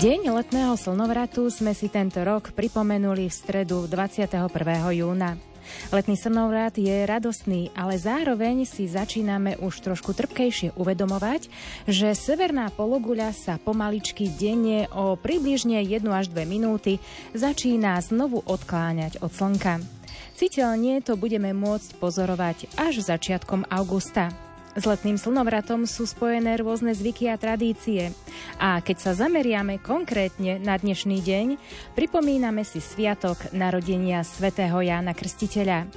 Deň letného slnovratu sme si tento rok pripomenuli v stredu 21. júna. Letný slnovrat je radostný, ale zároveň si začíname už trošku trpkejšie uvedomovať, že severná pologuľa sa pomaličky denne o približne 1 až 2 minúty začína znovu odkláňať od slnka. Citeľne to budeme môcť pozorovať až začiatkom augusta. S letným slnovratom sú spojené rôzne zvyky a tradície. A keď sa zameriame konkrétne na dnešný deň, pripomíname si sviatok narodenia svätého Jána Krstiteľa.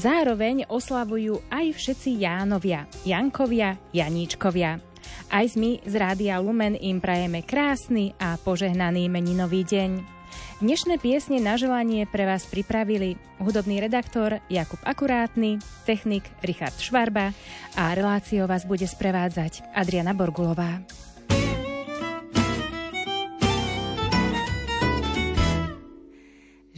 Zároveň oslavujú aj všetci Jánovia, Jankovia, Janíčkovia. Aj my z Rádia Lumen im prajeme krásny a požehnaný meninový deň. Dnešné piesne na želanie pre vás pripravili hudobný redaktor Jakub Akurátny, technik Richard Švarba a reláciou vás bude sprevádzať Adriana Borgulová.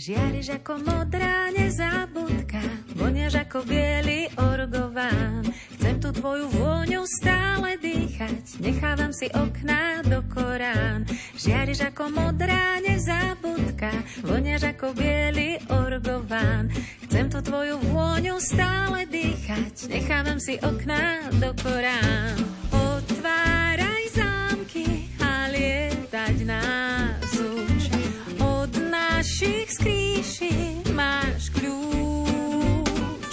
Žiariš ako modrá nezabudka, voniaš ako biely orgován. Chcem tu tvoju vôňu stále dýchať, nechávam si okná do Korán. Žiariš ako modrá nezabudka, voniaš ako biely orgován. Chcem tu tvoju vôňu stále dýchať, nechávam si okná do Korán. Otváraj zámky a lietať nás našich skríši máš kľúč.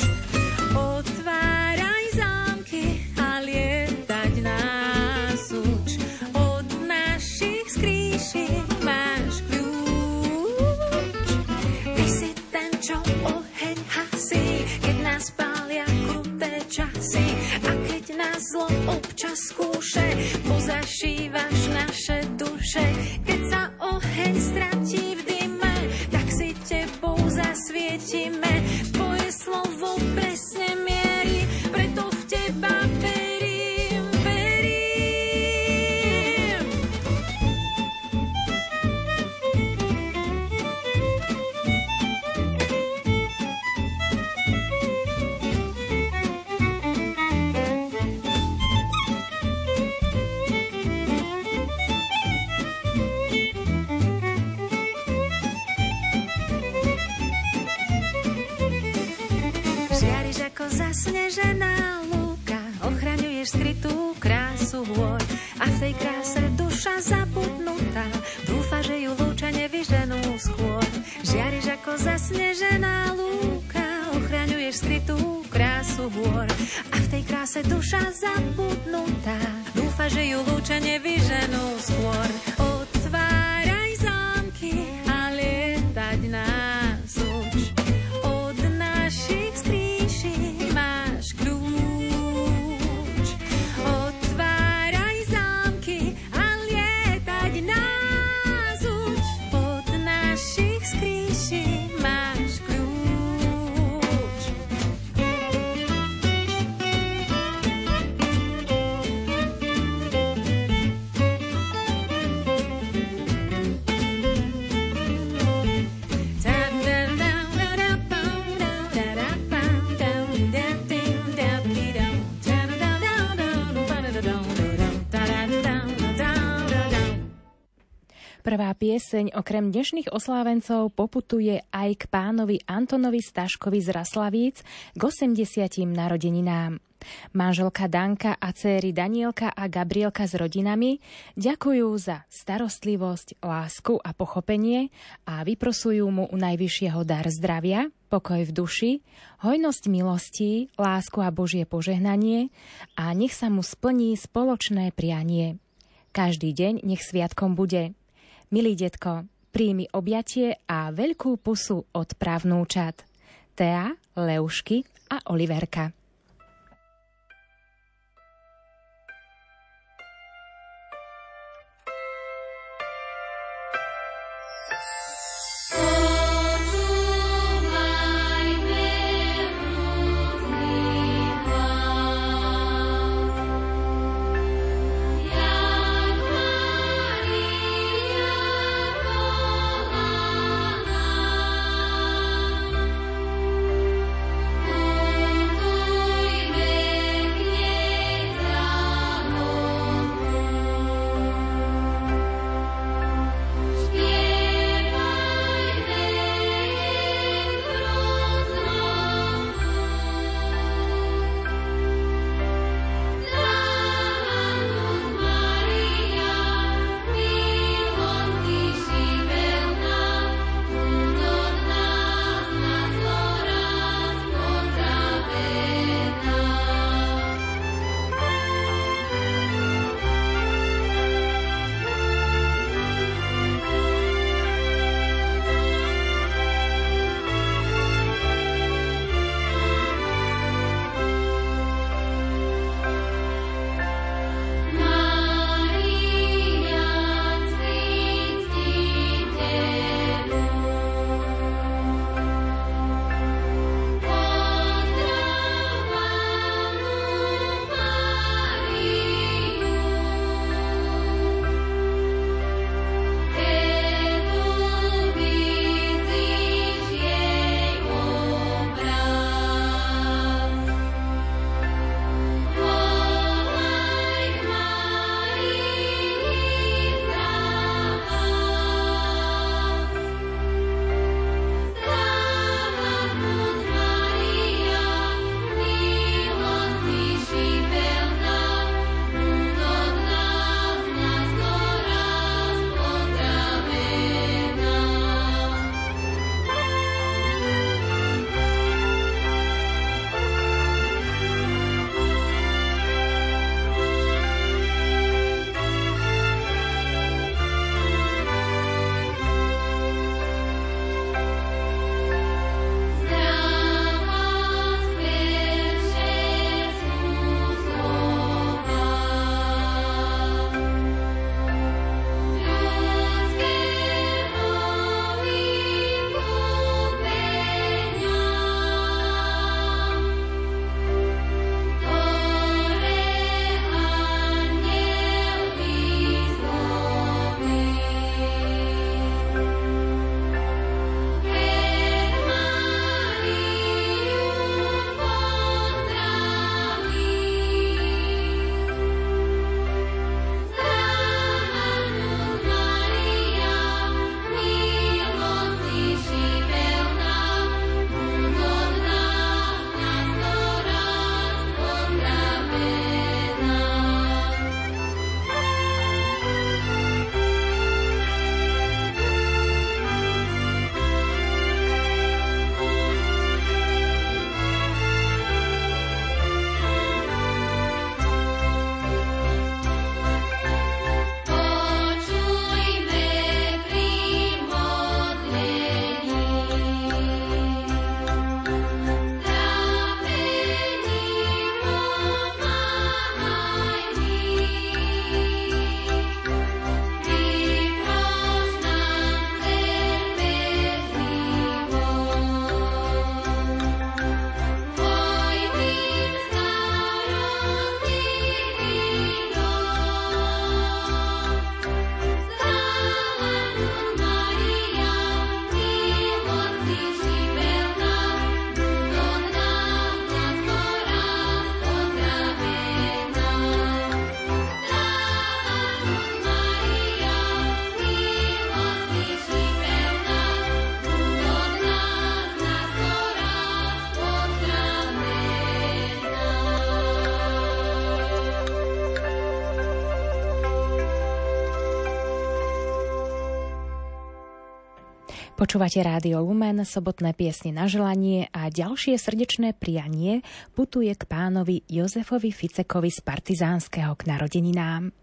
Otváraj zámky a lietať nás uč. Od našich skríši máš kľúč. Ty si ten, čo oheň hasí, keď nás pália kruté časy. A keď nás zlo občas skúše, pozašívaš naše duše. Keď sa oheň stratí v tebou zasvietime. Tvoje slovo presne pieseň okrem dnešných oslávencov poputuje aj k pánovi Antonovi Staškovi z Raslavíc k 80. narodeninám. Manželka Danka a céry Danielka a Gabrielka s rodinami ďakujú za starostlivosť, lásku a pochopenie a vyprosujú mu u najvyššieho dar zdravia, pokoj v duši, hojnosť milostí, lásku a Božie požehnanie a nech sa mu splní spoločné prianie. Každý deň nech sviatkom bude. Milý detko, príjmi objatie a veľkú pusu od právnúčat. Tea, Leušky a Oliverka. Počúvate Rádio Lumen, sobotné piesne na želanie a ďalšie srdečné prianie putuje k pánovi Jozefovi Ficekovi z Partizánskeho k narodeninám.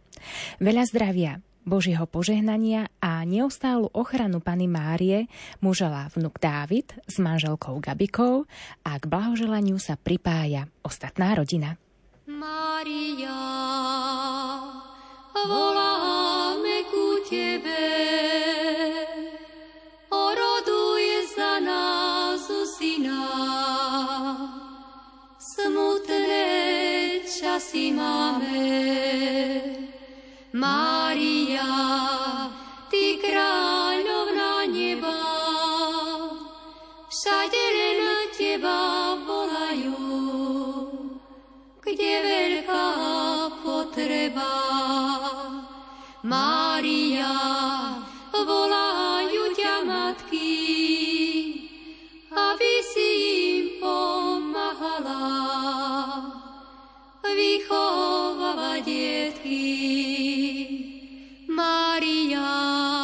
Veľa zdravia, Božieho požehnania a neustálu ochranu Pany Márie mu želá vnuk Dávid s manželkou Gabikou a k blahoželaniu sa pripája ostatná rodina. Mária, voláme ku Tebe. Časy máme. Mária, Ty kráľovná neba, všade len Teba volajú, kde veľká potreba. Mária, volajú vychovávať dietky. Mária,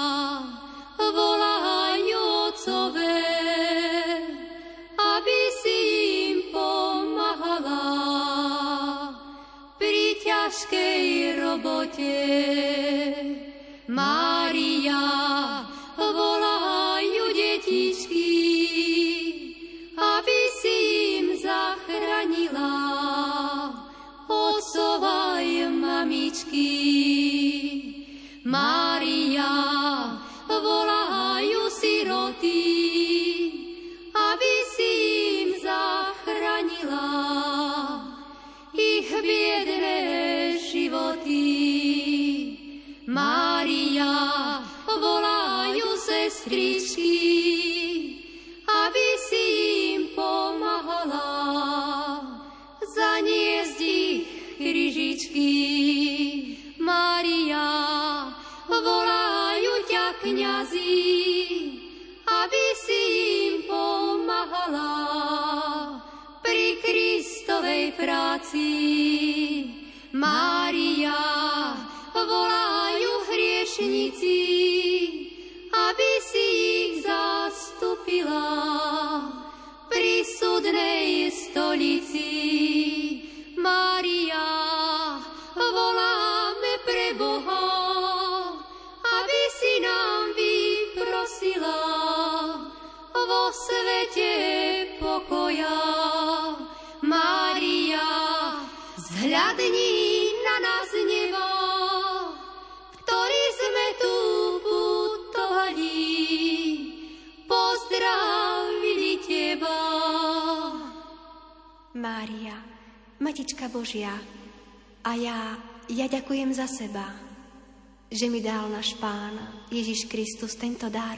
náš Pán Ježiš Kristus tento dar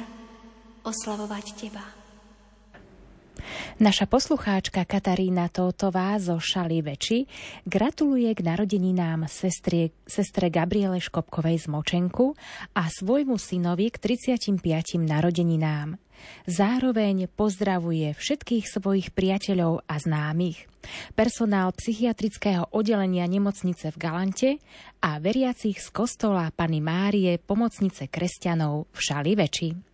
oslavovať Teba. Naša poslucháčka Katarína Tótová zo Šaly Veči gratuluje k narodeninám sestre, sestre Gabriele Škopkovej z Močenku a svojmu synovi k 35. narodeninám. Zároveň pozdravuje všetkých svojich priateľov a známych, personál psychiatrického oddelenia nemocnice v Galante a veriacich z kostola Pany Márie pomocnice kresťanov v Šaliveči.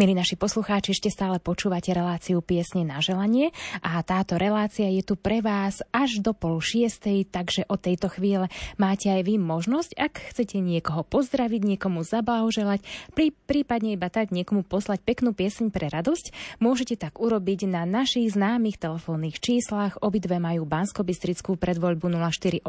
Milí naši poslucháči, ešte stále počúvate reláciu Piesne na želanie a táto relácia je tu pre vás až do pol šiestej, takže od tejto chvíle máte aj vy možnosť, ak chcete niekoho pozdraviť, niekomu zablahoželať, prí, prípadne iba tak niekomu poslať peknú pieseň pre radosť, môžete tak urobiť na našich známych telefónnych číslach. Obidve majú bansko predvoľbu 048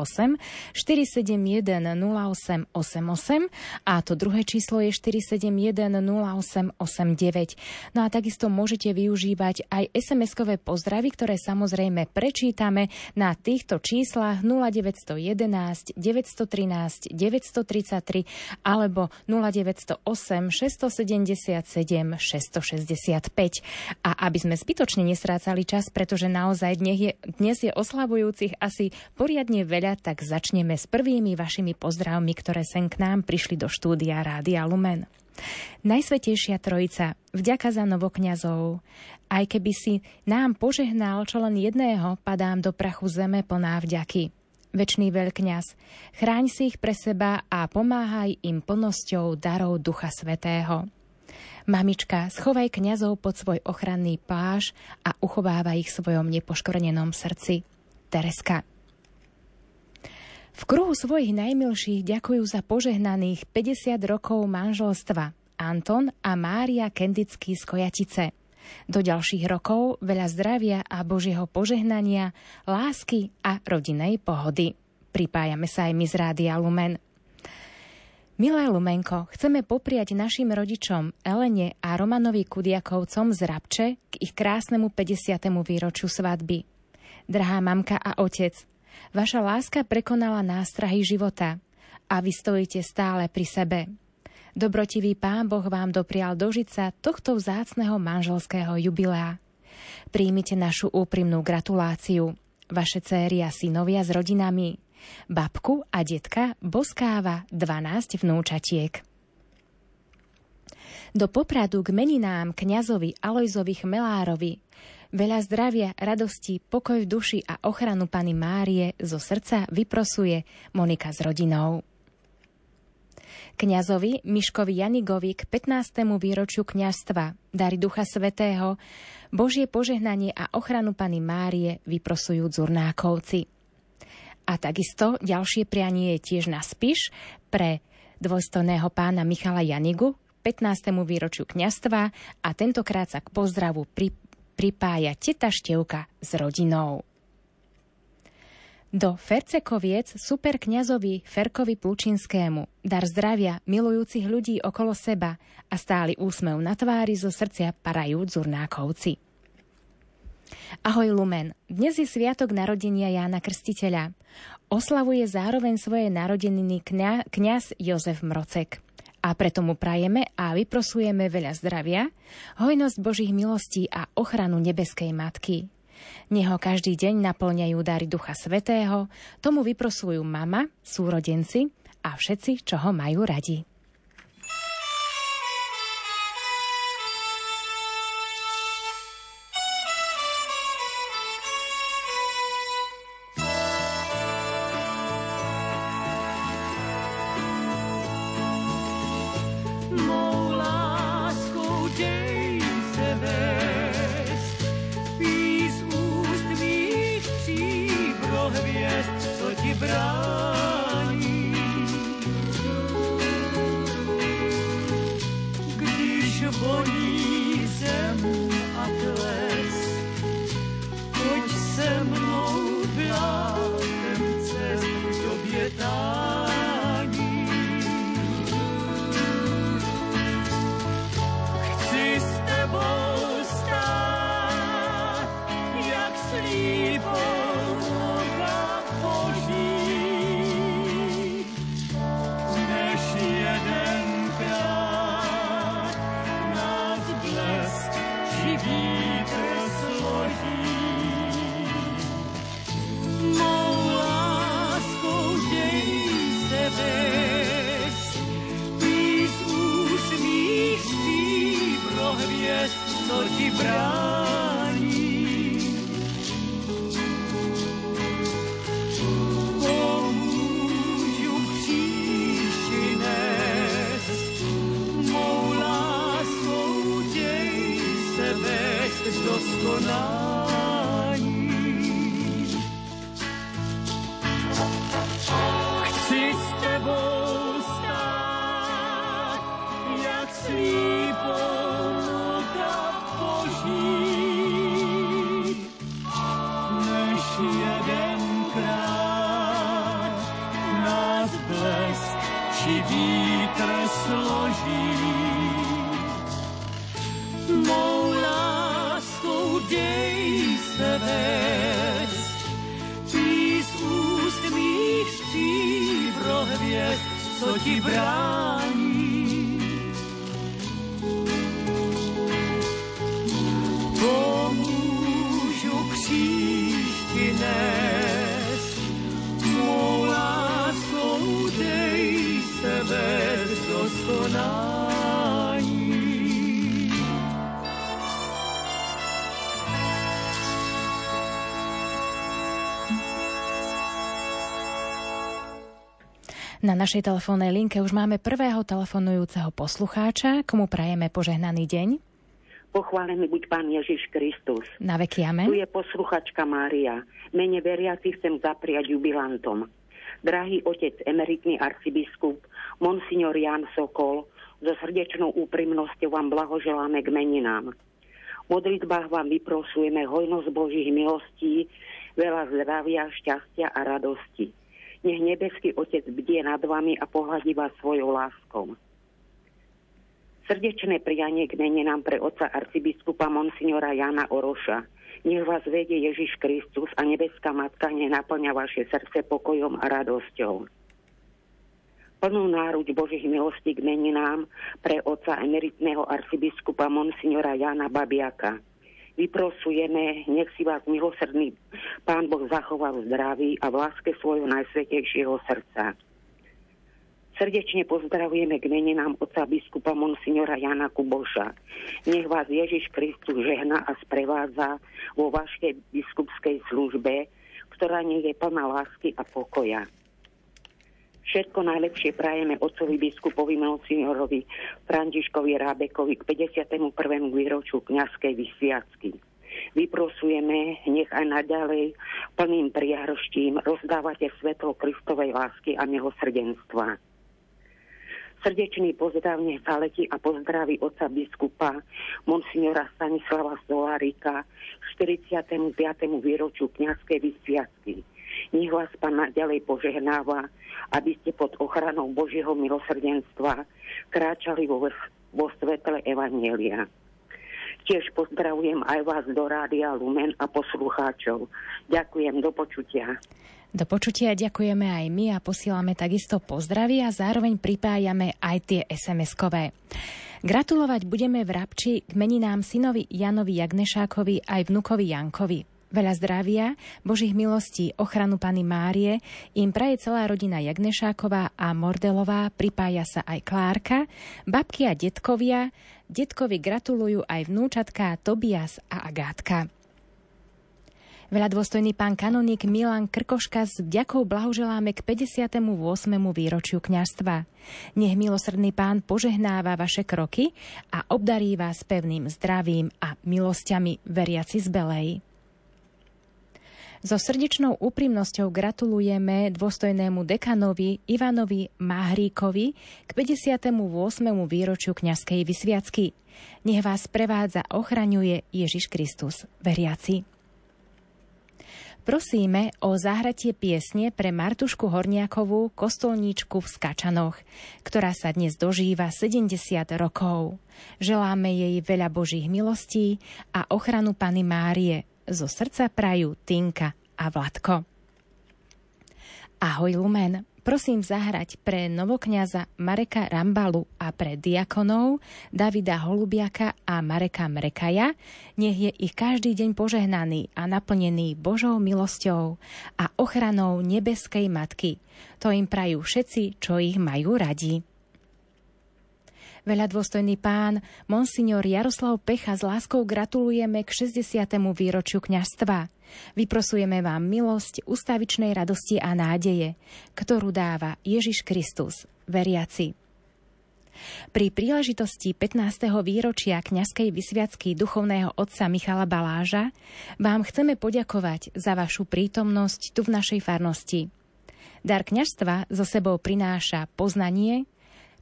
471 0888 a to druhé číslo je 471 0889. 9. No a takisto môžete využívať aj SMS-kové pozdravy, ktoré samozrejme prečítame na týchto číslach 0911 913 933 alebo 0908 677 665. A aby sme zbytočne nestrácali čas, pretože naozaj dnes je, dnes je oslavujúcich asi poriadne veľa, tak začneme s prvými vašimi pozdravmi, ktoré sem k nám prišli do štúdia Rádia Lumen. Najsvetejšia Trojica, vďaka za novokňazov. Aj keby si nám požehnal čo len jedného, padám do prachu zeme plná vďaky. Večný veľkňaz, chráň si ich pre seba a pomáhaj im plnosťou darov Ducha Svetého. Mamička, schovaj kňazov pod svoj ochranný pláž a uchovávaj ich v svojom nepoškvrnenom srdci. Tereska. V kruhu svojich najmilších ďakujú za požehnaných 50 rokov manželstva Anton a Mária Kendický z Kojatice. Do ďalších rokov veľa zdravia a Božieho požehnania, lásky a rodinej pohody. Pripájame sa aj my z Rádia Lumen. Milé Lumenko, chceme popriať našim rodičom Elene a Romanovi Kudiakovcom z Rabče k ich krásnemu 50. výročiu svadby. Drahá mamka a otec, Vaša láska prekonala nástrahy života a vy stojíte stále pri sebe. Dobrotivý pán Boh vám doprial dožiť sa tohto vzácného manželského jubilea. Príjmite našu úprimnú gratuláciu. Vaše céry a synovia s rodinami. Babku a detka boskáva 12 vnúčatiek. Do Popradu k meninám kňazovi Alojzovi Chmelárovi Veľa zdravia, radosti, pokoj v duši a ochranu Pany Márie zo srdca vyprosuje Monika s rodinou. Kňazovi Miškovi Janigovi k 15. výročiu kňastva Dary Ducha Svetého Božie požehnanie a ochranu Pany Márie vyprosujú Zurnákovci. A takisto ďalšie prianie je tiež na Spiš pre dôstojného pána Michala Janigu 15. výročiu kňastva a tentokrát sa k pozdravu pri, pripája teta Števka s rodinou. Do Fercekoviec super kňazovi Ferkovi Plučinskému dar zdravia milujúcich ľudí okolo seba a stály úsmev na tvári zo srdcia parajú Zurnákovci. Ahoj Lumen, dnes je sviatok narodenia Jána Krstiteľa. Oslavuje zároveň svoje narodeniny kňa, kňaz Jozef Mrocek. A preto mu prajeme a vyprosujeme veľa zdravia, hojnosť Božích milostí a ochranu nebeskej Matky. Neho každý deň naplňajú dary Ducha Svetého, tomu vyprosujú mama, súrodenci a všetci, čo ho majú radi. Našej telefónnej linke už máme prvého telefonujúceho poslucháča, komu prajeme požehnaný deň. Pochválený buď Pán Ježiš Kristus. Na veky amen. Tu je posluchačka Mária. Mene veriaci chcem zapriať jubilantom. Drahý otec, emeritný arcibiskup, monsignor Jan Sokol, so srdečnou úprimnosťou vám blahoželáme k meninám. V modlitbách vám vyprosujeme hojnosť Božích milostí, veľa zdravia, šťastia a radosti. Nech nebeský Otec bdie nad vami a pohľadí vás svojou láskou. Srdečné prianie k meninám pre otca arcibiskupa Monsignora Jana Oroša. Nech vás vedie Ježiš Kristus a nebeská Matka nech vaše srdce pokojom a radosťou. Plnú náruč Božích milostí k meninám pre otca emeritného arcibiskupa Monsignora Jana Babiaka – Vyprosujeme, nech si vás milosrdný Pán Boh zachoval zdraví a v láske svojho najsvetejšieho srdca. Srdečne pozdravujeme k meninám oca biskupa Monsignora Jana Kuboša. Nech vás Ježiš Kristus žehna a sprevádza vo vašej biskupskej službe, ktorá nie je plná lásky a pokoja. Všetko najlepšie prajeme otcovi biskupovi monsignorovi Františkovi Rábekovi k 51. výročiu kňazskej vysviacky. Vyprosujeme, nech aj naďalej plným priaroštím rozdávate svetlo Kristovej lásky a milosrdenstva. Srdečný pozdrav nech zaletí a pozdraví oca biskupa monsignora Stanislava Solárika k 45. výročiu kňazskej vysviacky. Nech vás pán naďalej požehnáva, aby ste pod ochranou Božieho milosrdenstva kráčali vo, vo svetle Evanielia. Tiež pozdravujem aj vás do Rádia Lumen a poslucháčov. Ďakujem, do počutia. Do počutia ďakujeme aj my a posielame takisto pozdravy a zároveň pripájame aj tie SMS-kové. Gratulovať budeme v Rabči k meninám synovi Janovi Jagnešákovi aj vnukovi Jankovi. Veľa zdravia, Božích milostí, ochranu Pany Márie im praje celá rodina Jagnešáková a Mordelová, pripája sa aj Klárka, babky a detkovia, detkovi gratulujú aj vnúčatká Tobias a Agátka. Veľa dôstojný pán kanoník Milan Krkoška s vďakou blahoželáme k 58. výročiu kňažstva. Nech milosrdný pán požehnáva vaše kroky a obdarí vás pevným zdravím a milosťami veriaci z Belej. So srdečnou úprimnosťou gratulujeme dôstojnému dekanovi Ivanovi Mahríkovi k 58. výročiu kňazskej vysviacky. Nech vás prevádza ochraňuje Ježiš Kristus, veriaci. Prosíme o zahratie piesne pre Martušku Horniakovú, kostolníčku v Skačanoch, ktorá sa dnes dožíva 70 rokov. Želáme jej veľa Božích milostí a ochranu Pany Márie. Zo srdca prajú Tinka a Vladko. Ahoj Lumen, prosím zahrať pre novokňaza Mareka Rambalu a pre diakonov Davida Holubiaka a Mareka Mrekaja. Nech je ich každý deň požehnaný a naplnený Božou milosťou a ochranou nebeskej Matky. To im prajú všetci, čo ich majú radi. Veľa dôstojný pán, monsignor Jaroslav Pecha s láskou gratulujeme k 60. výročiu kňažstva. Vyprosujeme vám milosť, ustavičnej radosti a nádeje, ktorú dáva Ježiš Kristus, veriaci. Pri príležitosti 15. výročia kňazskej vysviacky duchovného otca Michala Baláža vám chceme poďakovať za vašu prítomnosť tu v našej farnosti. Dar kňažstva zo sebou prináša poznanie,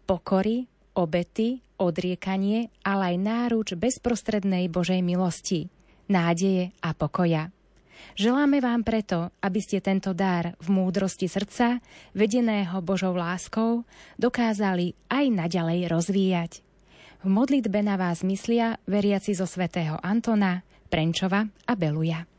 pokory, obety, odriekanie, ale aj náruč bezprostrednej Božej milosti, nádeje a pokoja. Želáme vám preto, aby ste tento dar v múdrosti srdca, vedeného Božou láskou, dokázali aj naďalej rozvíjať. V modlitbe na vás myslia veriaci zo svätého Antona, Prenčova a Beluja.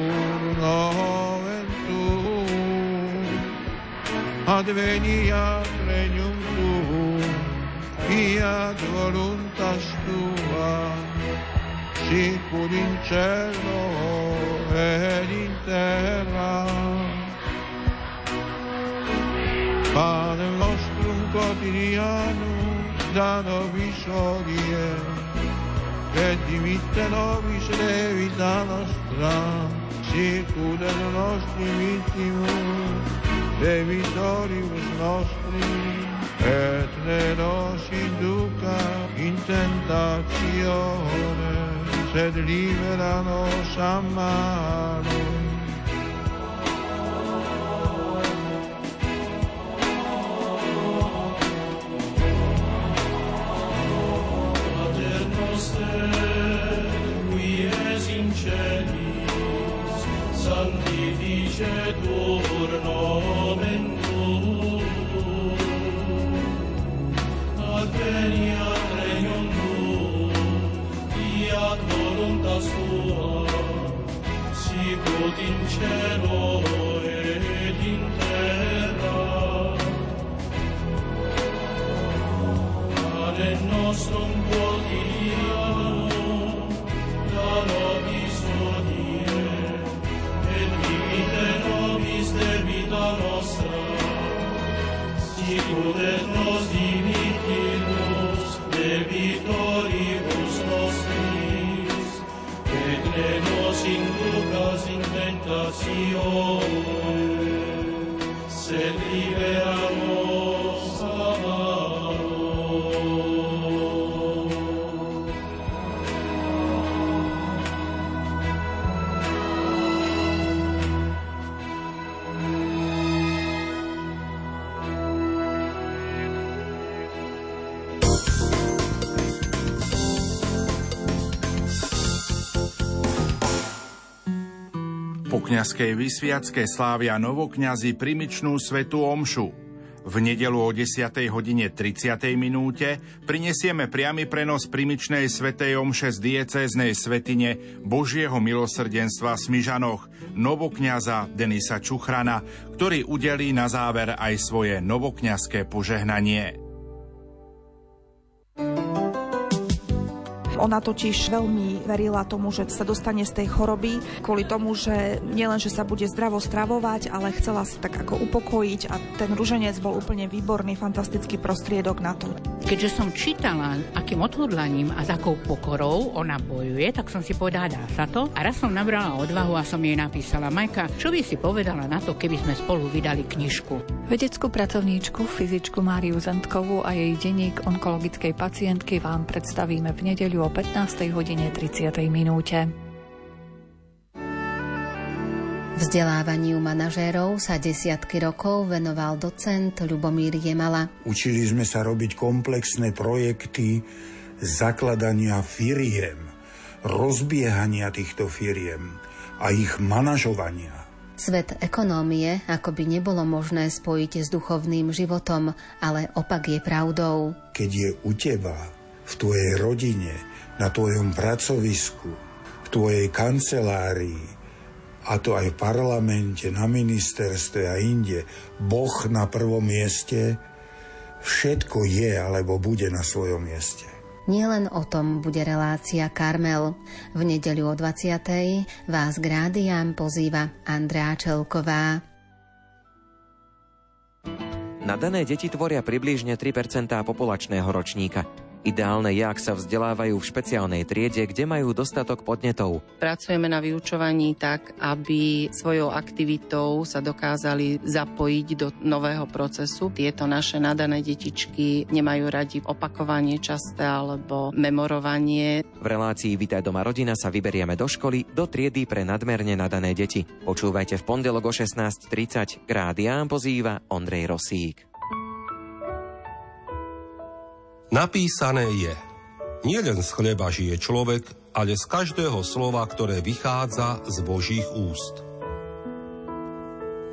nomen tuum, adveniat regnum tuum, fiat voluntas tua, sicur in cielo ed in terra. Pane nostrum quotidianum da nobis hodie, et dimitte nobis levita nostra, sicur et nostri vittimus, debitoribus nostri, et ne nos induca in tentatione, sed libera nos a malo. Sanctificetur nomen tuum, adveniat regnum tuum, fiat voluntas tua, sicut in cielo et in terra. Pane nostrum quotidianum, da nobis debita nostra, sicut et nos dimittimus debitoribus nostris, et ne nos inducas in tentatione, sed libera Po kňazskej vysviacke slávia novokňazi primičnú svetú omšu. V nedelu o 10. hodine 30. minúte prinesieme priamy prenos primičnej svetej omše z diecéznej svetine Božieho milosrdenstva v Smižanoch novokňaza Denisa Čuchrana, ktorý udelí na záver aj svoje novokňazské požehnanie. Ona totiž veľmi verila tomu, že sa dostane z tej choroby kvôli tomu, že nielen, že sa bude zdravo stravovať, ale chcela sa tak ako upokojiť a ten ruženec bol úplne výborný, fantastický prostriedok na to. Keďže som čítala, akým odhodlaním a takou pokorou ona bojuje, tak som si povedala, dá sa to. A raz som nabrala odvahu a som jej napísala, Majka, čo by si povedala na to, keby sme spolu vydali knižku? Vedeckú pracovníčku, fyzičku Máriu Zentkovú a jej denník onkologickej pacientky vám predstavíme v nedeľu o 15. hodine 30. minúte. Vzdelávaniu manažérov sa desiatky rokov venoval docent Ľubomír Jemala. Učili sme sa robiť komplexné projekty zakladania firiem, rozbiehania týchto firiem a ich manažovania. Svet ekonómie ako by nebolo možné spojiť s duchovným životom, ale opak je pravdou. Keď je u teba, v tvojej rodine, na tvojom pracovisku, v tvojej kancelárii, a to aj v parlamente, na ministerstve a inde, Boh na prvom mieste, všetko je alebo bude na svojom mieste. Nielen o tom bude relácia Karmel. V nedeľu o 20. vás k rádiám pozýva Andrá Čelková. Nadané deti tvoria približne 3% populačného ročníka. Ideálne je, ak sa vzdelávajú v špeciálnej triede, kde majú dostatok podnetov. Pracujeme na vyučovaní tak, aby svojou aktivitou sa dokázali zapojiť do nového procesu. Tieto naše nadané detičky nemajú radi opakovanie časté alebo memorovanie. V relácii Vitaj doma rodina sa vyberieme do školy, do triedy pre nadmerne nadané deti. Počúvajte v pondelok o 16.30. K rádiám pozýva Ondrej Rosík. Napísané je, nielen z chleba žije človek, ale z každého slova, ktoré vychádza z Božích úst.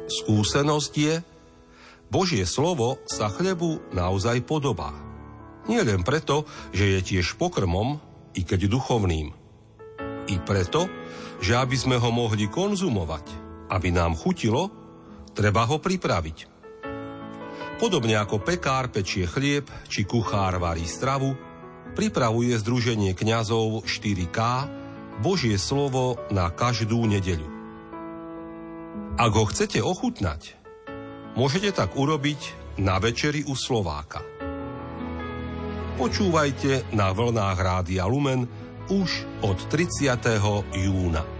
Skúsenosť je, Božie slovo sa chlebu naozaj podobá. Nie len preto, že je tiež pokrmom, i keď duchovným. I preto, že aby sme ho mohli konzumovať, aby nám chutilo, treba ho pripraviť. Podobne ako pekár pečie chlieb či kuchár varí stravu, pripravuje Združenie kňazov 4K Božie slovo na každú nedeľu. Ak ho chcete ochutnať, môžete tak urobiť na večeri u Slováka. Počúvajte na vlnách Rádia Lumen už od 30. júna.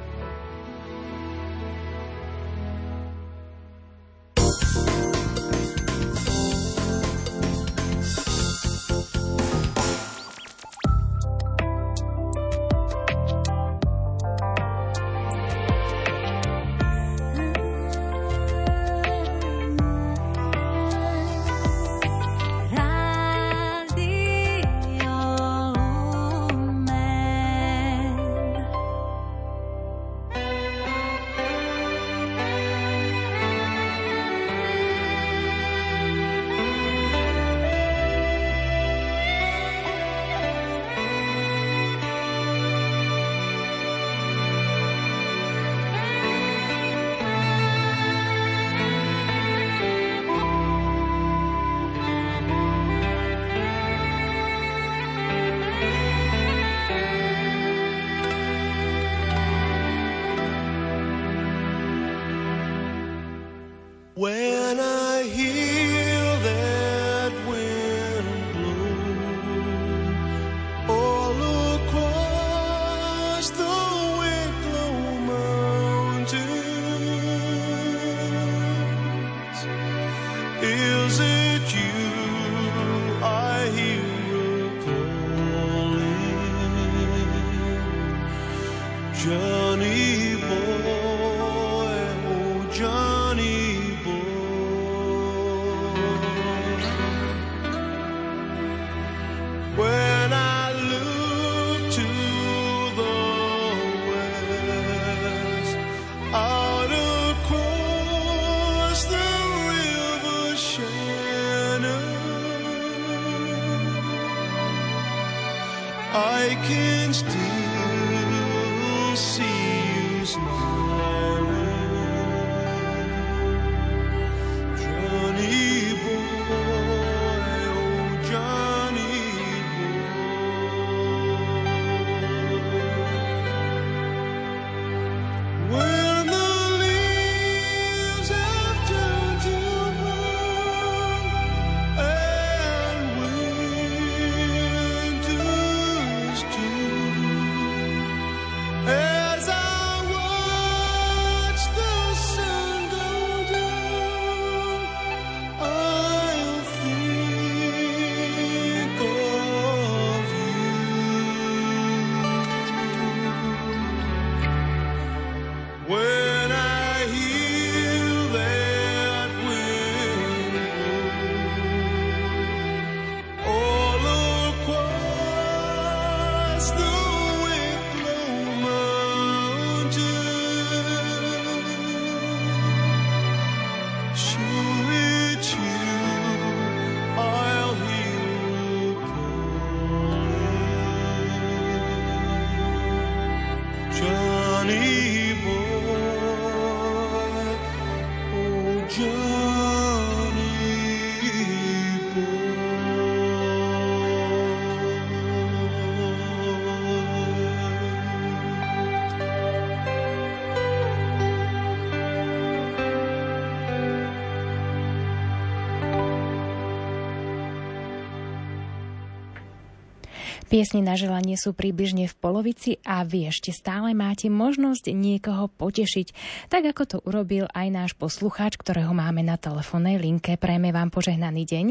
Piesne na želanie sú približne v polovici a vy ešte stále máte možnosť niekoho potešiť, tak ako to urobil aj náš poslucháč, ktorého máme na telefónnej linke. Prajme vám požehnaný deň.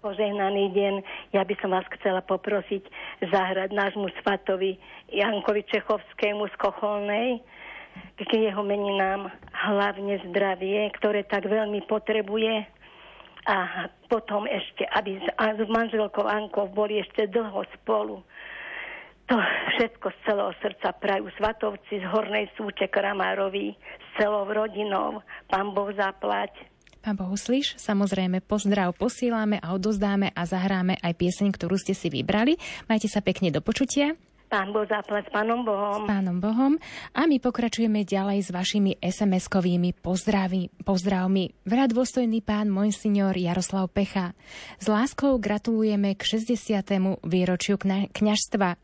Požehnaný deň. Ja by som vás chcela poprosiť zahrať nášmu svatovi Jankovi Čechovskému z Kocholnej, k jeho meninám hlavne zdravie, ktoré tak veľmi potrebuje a potom ešte, aby s, s manželkou Ankou boli ešte dlho spolu. To všetko z celého srdca prajú svatovci z Hornej Súče Kramárovi, s celou rodinou. Pán Boh zaplať. Pán Bohuslíš, samozrejme pozdrav posílame a odozdáme a zahráme aj pieseň, ktorú ste si vybrali. Majte sa pekne do počutia. Pán Boh zaplať s Pánom Bohom. S Pánom Bohom. A my pokračujeme ďalej s vašimi SMS-kovými pozdravy, pozdravmi. Veľa dôstojný pán Monsignor Jaroslav Pecha. S láskou gratulujeme k 60. výročiu kna- kňažstva.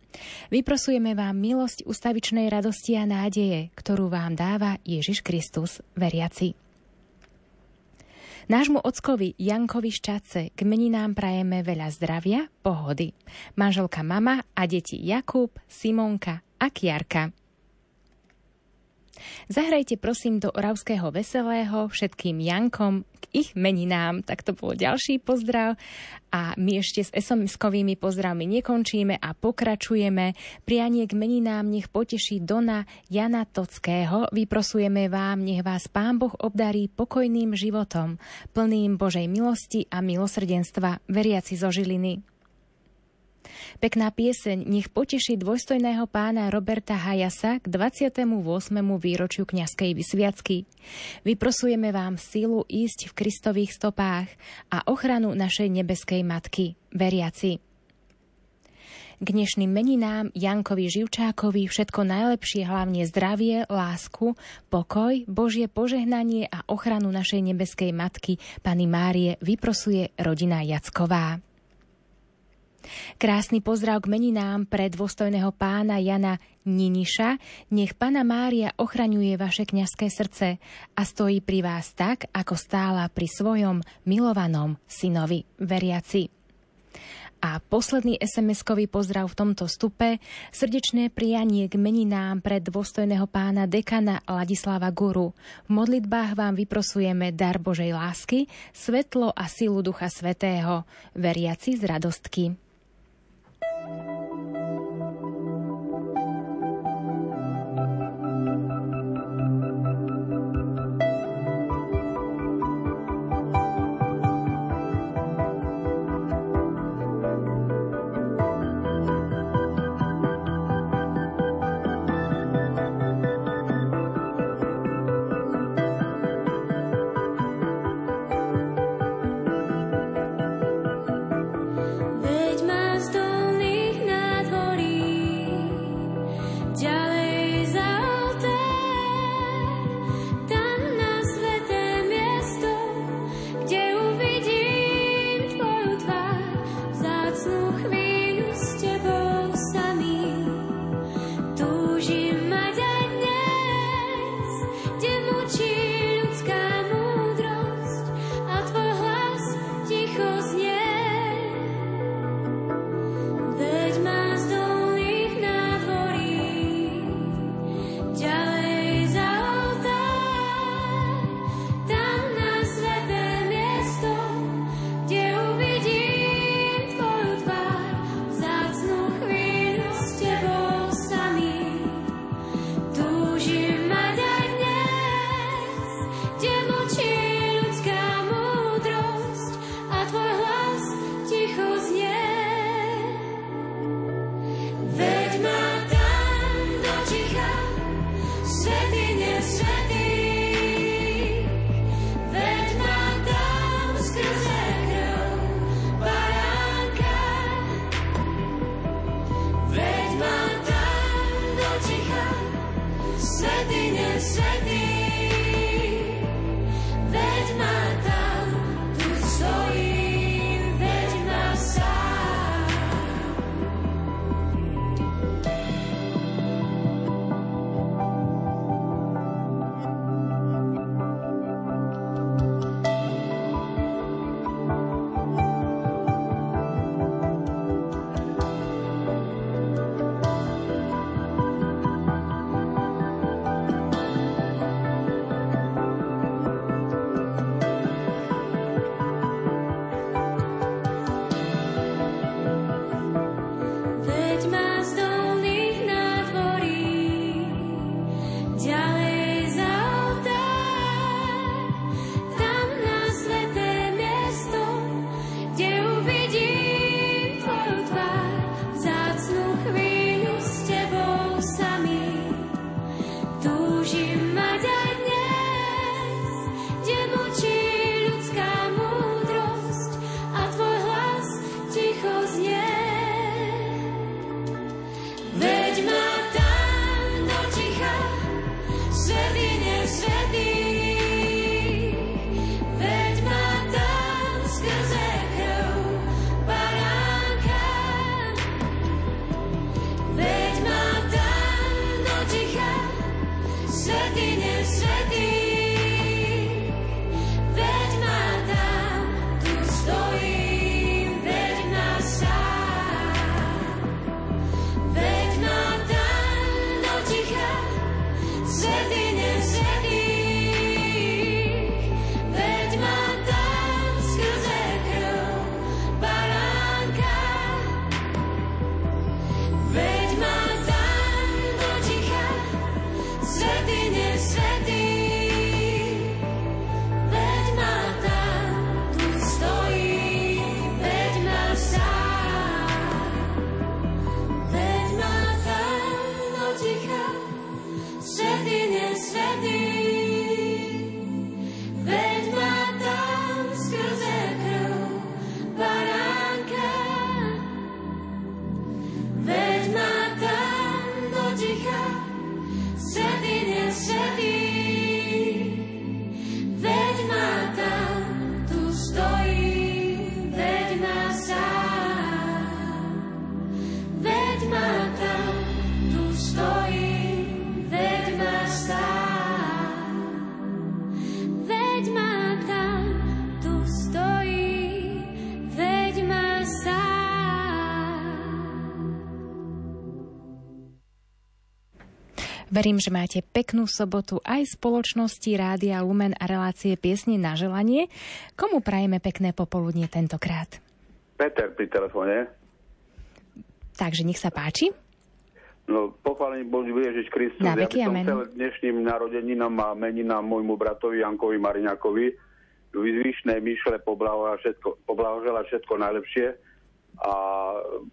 Vyprosujeme vám milosť ustavičnej radosti a nádeje, ktorú vám dáva Ježiš Kristus, veriaci. Nášmu ockovi Jankovi Šťace k meninám prajeme veľa zdravia, pohody. Manželka mama a deti Jakub, Simonka a Kiarka. Zahrajte prosím do Oravského veselého všetkým Jankom k ich meninám. Tak to bol ďalší pozdrav. A my ešte s SMS-kovými pozdravmi nekončíme a pokračujeme. Prianie k meninám nech poteší Dona Jana Tockého. Vyprosujeme vám, nech vás Pán Boh obdarí pokojným životom, plným Božej milosti a milosrdenstva, veriaci zo Žiliny. Pekná pieseň nech poteší dôstojného pána Roberta Hajasa k 28. výročiu kňazskej vysviacky. Vyprosujeme vám sílu ísť v Kristových stopách a ochranu našej nebeskej matky, veriaci. K dnešným meninám Jankovi Živčákovi všetko najlepšie, hlavne zdravie, lásku, pokoj, Božie požehnanie a ochranu našej nebeskej matky, Pani Márie, vyprosuje rodina Jacková. Krásny pozdrav k meninám pre dôstojného pána Jana Niniša. Nech Pana Mária ochraňuje vaše kňazské srdce a stojí pri vás tak, ako stála pri svojom milovanom synovi veriaci. A posledný SMS-kový pozdrav v tomto stupe, srdečné prijanie k meninám pre dôstojného pána dekana Ladislava Guru. V modlitbách vám vyprosujeme dar Božej lásky, svetlo a silu Ducha Svetého, veriaci z radostky. Thank you. Verím, že máte peknú sobotu aj spoločnosti Rádia Lumen a relácie Piesne na želanie. Komu prajeme pekné popoludnie tentokrát? Peter pri telefóne. Takže nech sa páči. No, pochválený Boží Ježiš Kristus. Na ja by som amen. chcel dnešným narodeninám a meninám môjmu bratovi Jankovi Mariňakovi vyzvyšné myšle poblahoželať všetko, všetko najlepšie a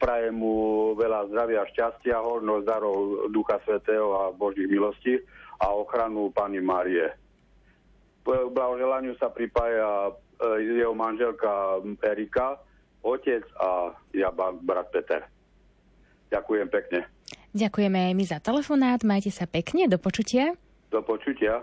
prajem mu veľa zdravia, šťastia, hornosť, darov Ducha Svetého a Božích milostí a ochranu Pani Márie. K blahoželaniu sa pripája e, jeho manželka Erika, otec a ja brat Peter. Ďakujem pekne. Ďakujeme aj my za telefonát, majte sa pekne, do počutia. Do počutia.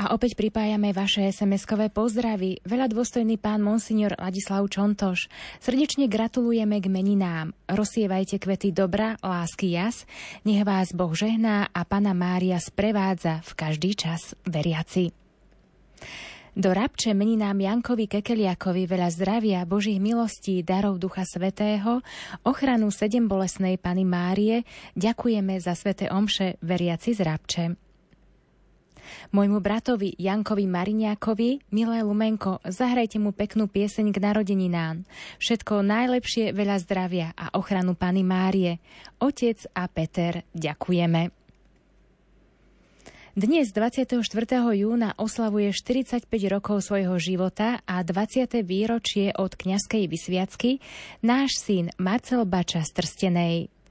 A opäť pripájame vaše SMS-kové pozdravy. Veľa dôstojný pán Monsignor Ladislav Čontoš. Srdečne gratulujeme k meninám. Rozsievajte kvety dobra, lásky jas. Nech vás Boh žehná a Pana Mária sprevádza v každý čas veriaci. Do Rabče meninám Jankovi Kekeliakovi veľa zdravia, Božích milostí, darov Ducha Svetého, ochranu sedem bolesnej Pany Márie, ďakujeme za sveté omše veriaci z Rabče. Môjmu bratovi Jankovi Mariňákovi, milé Lumenko, zahrajte mu peknú pieseň k narodeninám. Všetko najlepšie, veľa zdravia a ochranu Pany Márie. Otec a Peter, ďakujeme. Dnes 24. júna oslavuje 45 rokov svojho života a 20. výročie od kňazskej vysviacky náš syn Marcel Bača z Trstenej.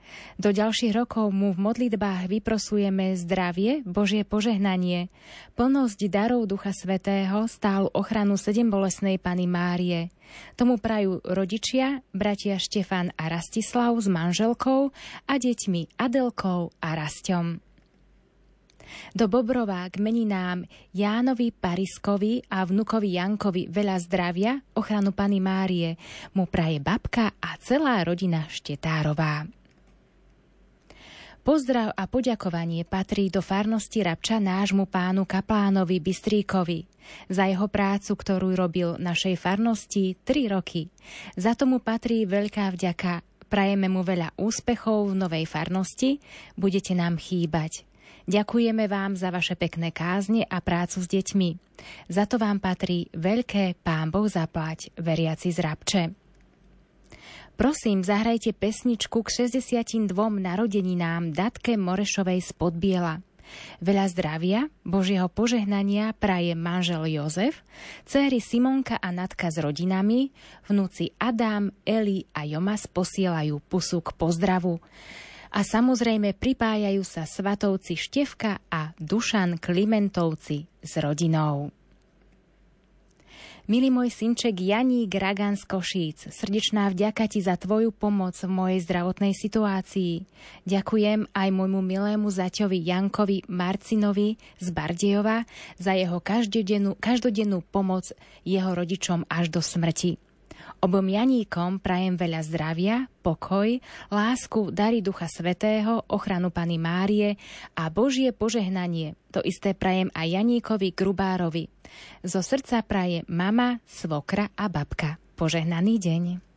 Do ďalších rokov mu v modlitbách vyprosujeme zdravie, Božie požehnanie, plnosť darov Ducha Svetého, stálu ochranu sedembolesnej Pany Márie. Tomu prajú rodičia, bratia Štefan a Rastislav s manželkou a deťmi Adelkou a Rasťom. Do Bobrova k meninám Jánovi Pariskovi a vnukovi Jankovi veľa zdravia, ochranu Pany Márie mu praje babka a celá rodina Štetárová. Pozdrav a poďakovanie patrí do farnosti Rabča nášmu pánu kaplánovi Bystríkovi za jeho prácu, ktorú robil našej farnosti 3 roky. Za tomu patrí veľká vďaka. Prajeme mu veľa úspechov v novej farnosti, budete nám chýbať. Ďakujeme vám za vaše pekné kázne a prácu s deťmi. Za to vám patrí veľké Pán Boh zaplať, veriaci z Rabče. Prosím, zahrajte pesničku k 62 narodeninám Datke Morešovej z Podbiela. Veľa zdravia, Božieho požehnania praje manžel Jozef, céry Simonka a Natka s rodinami, vnúci Adam, Eli a Jomas posielajú pusu k pozdravu. A samozrejme pripájajú sa svatovci Števka a Dušan Klimentovci s rodinou. Milý môj synček Janík Ragan z Košíc, srdečná vďaka ti za tvoju pomoc v mojej zdravotnej situácii. Ďakujem aj môjmu milému zaťovi Jankovi Marcinovi z Bardejova za jeho každodennú, každodennú pomoc jeho rodičom až do smrti. Obom Janíkom prajem veľa zdravia, pokoj, lásku, dary Ducha Svetého, ochranu Pany Márie a Božie požehnanie. To isté prajem aj Janíkovi Grubárovi. Zo srdca praje mama, svokra a babka. Požehnaný deň.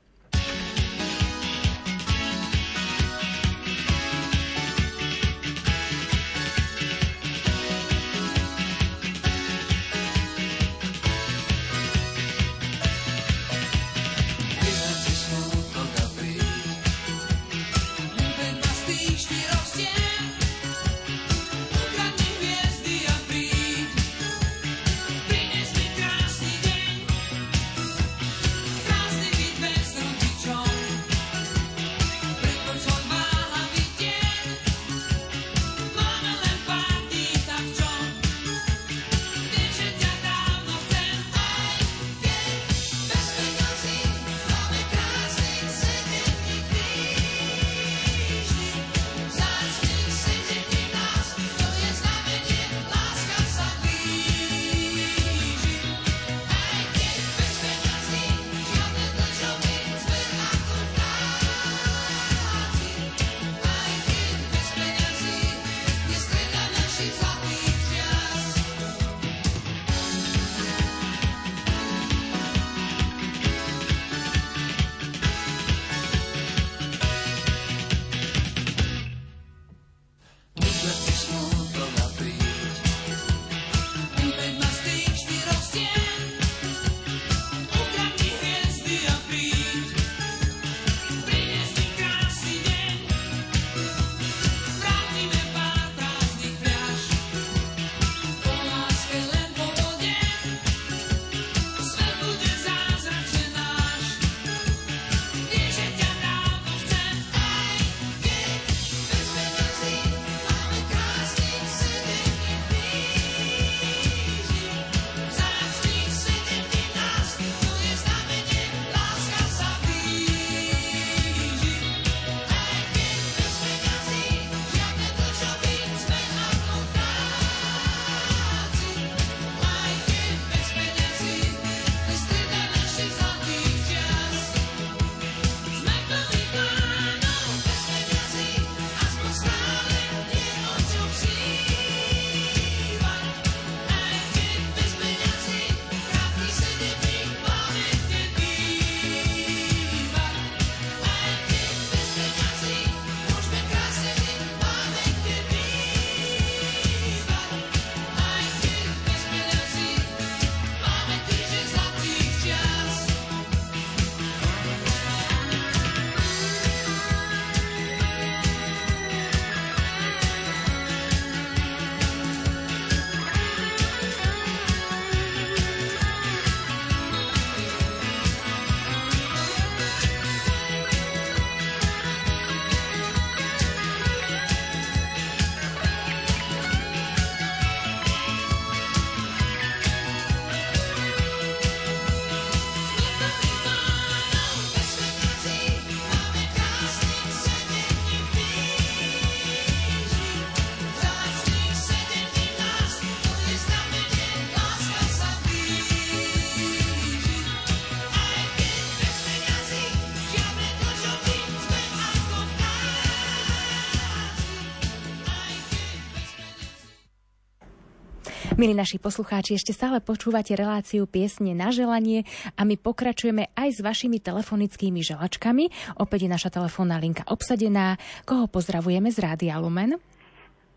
Milí naši poslucháči, ešte stále počúvate reláciu piesne na želanie a my pokračujeme aj s vašimi telefonickými želačkami. Opäť je naša telefónna linka obsadená. Koho pozdravujeme z Rádia Lumen?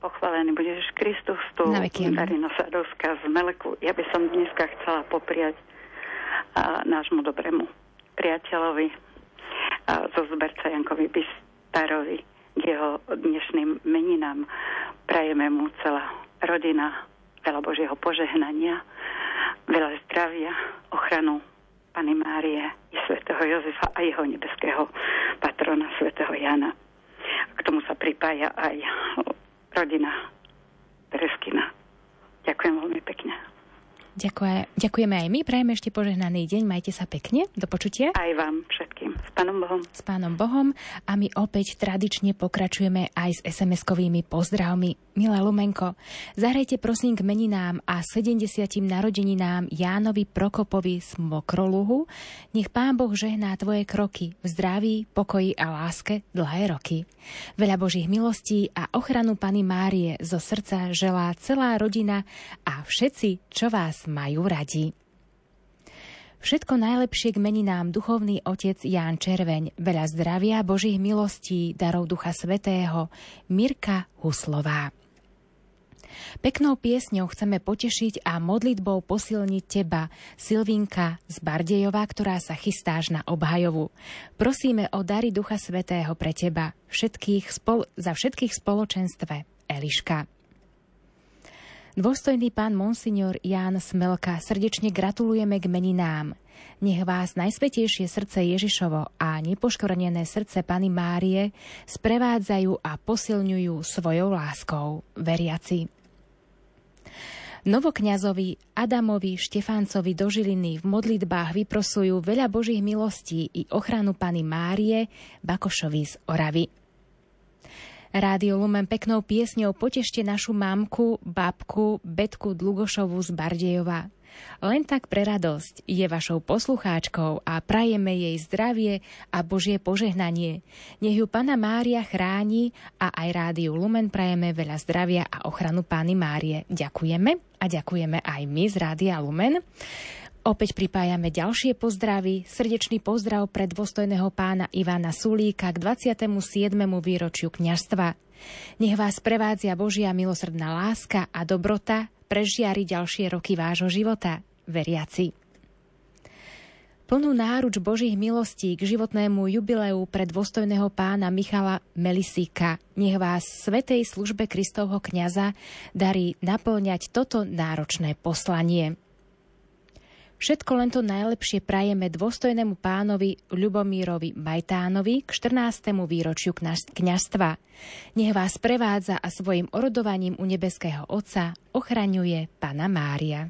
Pochválený bude Ježiš Kristus, tu Darina Sadovská z Meleku. Ja by som dneska chcela popriať a, nášmu dobrému priateľovi a, zo zberca Jankovi Bistarovi k jeho dnešným meninám. Prajeme mu celá rodina, veľa Božieho požehnania, veľa zdravia, ochranu Pany Márie i svätého Jozefa a jeho nebeského patrona svätého Jana. K tomu sa pripája aj rodina Tereskina. Ďakujem veľmi pekne. Ďakuje, ďakujeme aj my, prajeme ešte požehnaný deň, majte sa pekne, do počutia. Aj vám všetkým, s pánom Bohom. S pánom Bohom a my opäť tradične pokračujeme aj s SMS-kovými pozdravmi. Milé Lumenko, zahrajte prosím k meninám a 70. narodeninám Jánovi Prokopovi z Mokroluhu. Nech pán Boh žehná tvoje kroky v zdraví, pokoji a láske dlhé roky. Veľa Božích milostí a ochranu Pany Márie zo srdca želá celá rodina a všetci, čo vás majú radi. Všetko najlepšie k meninám duchovný otec Ján Červeň, veľa zdravia, Božích milostí, darov Ducha Svetého, Mirka Huslová. Peknou piesňou chceme potešiť a modlitbou posilniť teba, Silvinka z Bardejova, ktorá sa chystáš na obhajovu. Prosíme o dary Ducha Svetého pre teba, všetkých spol- za všetkých spoločenstve. Eliška. Dôstojný pán Monsignor Ján Smelka, srdečne gratulujeme k meninám. Nech vás najsvetejšie srdce Ježišovo a nepoškvrnené srdce Pany Márie sprevádzajú a posilňujú svojou láskou. Veriaci. Novokňazovi Adamovi Štefáncovi do Žiliny v modlitbách vyprosujú veľa Božích milostí i ochranu Pany Márie Bakošovi z Oravy. Rádio Lumen peknou piesňou potešte našu mamku, babku Betku Dlugošovu z Bardejova. Len tak pre radosť je vašou poslucháčkou a prajeme jej zdravie a Božie požehnanie. Nech ju Pana Mária chráni a aj Rádiu Lumen prajeme veľa zdravia a ochranu Pány Márie. Ďakujeme a ďakujeme aj my z Rádia Lumen. Opäť pripájame ďalšie pozdravy. Srdečný pozdrav pre dôstojného pána Ivana Sulíka k 27. výročiu kňažstva. Nech vás prevádzia Božia milosrdná láska a dobrota prežiari ďalšie roky vášho života, veriaci. Plnú náruč Božích milostí k životnému jubileu pre dôstojného pána Michala Melisíka. Nech vás svetej službe Kristovho kniaza darí naplňať toto náročné poslanie. Všetko len to najlepšie prajeme dôstojnému pánovi Ľubomírovi Majtánovi k 14. výročiu kňastva. Nech vás prevádza a svojim orodovaním u nebeského Otca ochraňuje Pana Mária.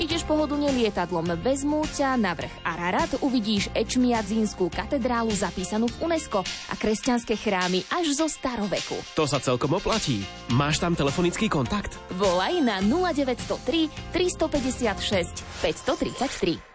Ideš pohodlne lietadlom, vezmú ťa na vrch Ararat, uvidíš Ečmiadzínskú katedrálu zapísanú v UNESCO a kresťanské chrámy až zo staroveku. To sa celkom oplatí. Máš tam telefonický kontakt? Volaj na 0903 356 533.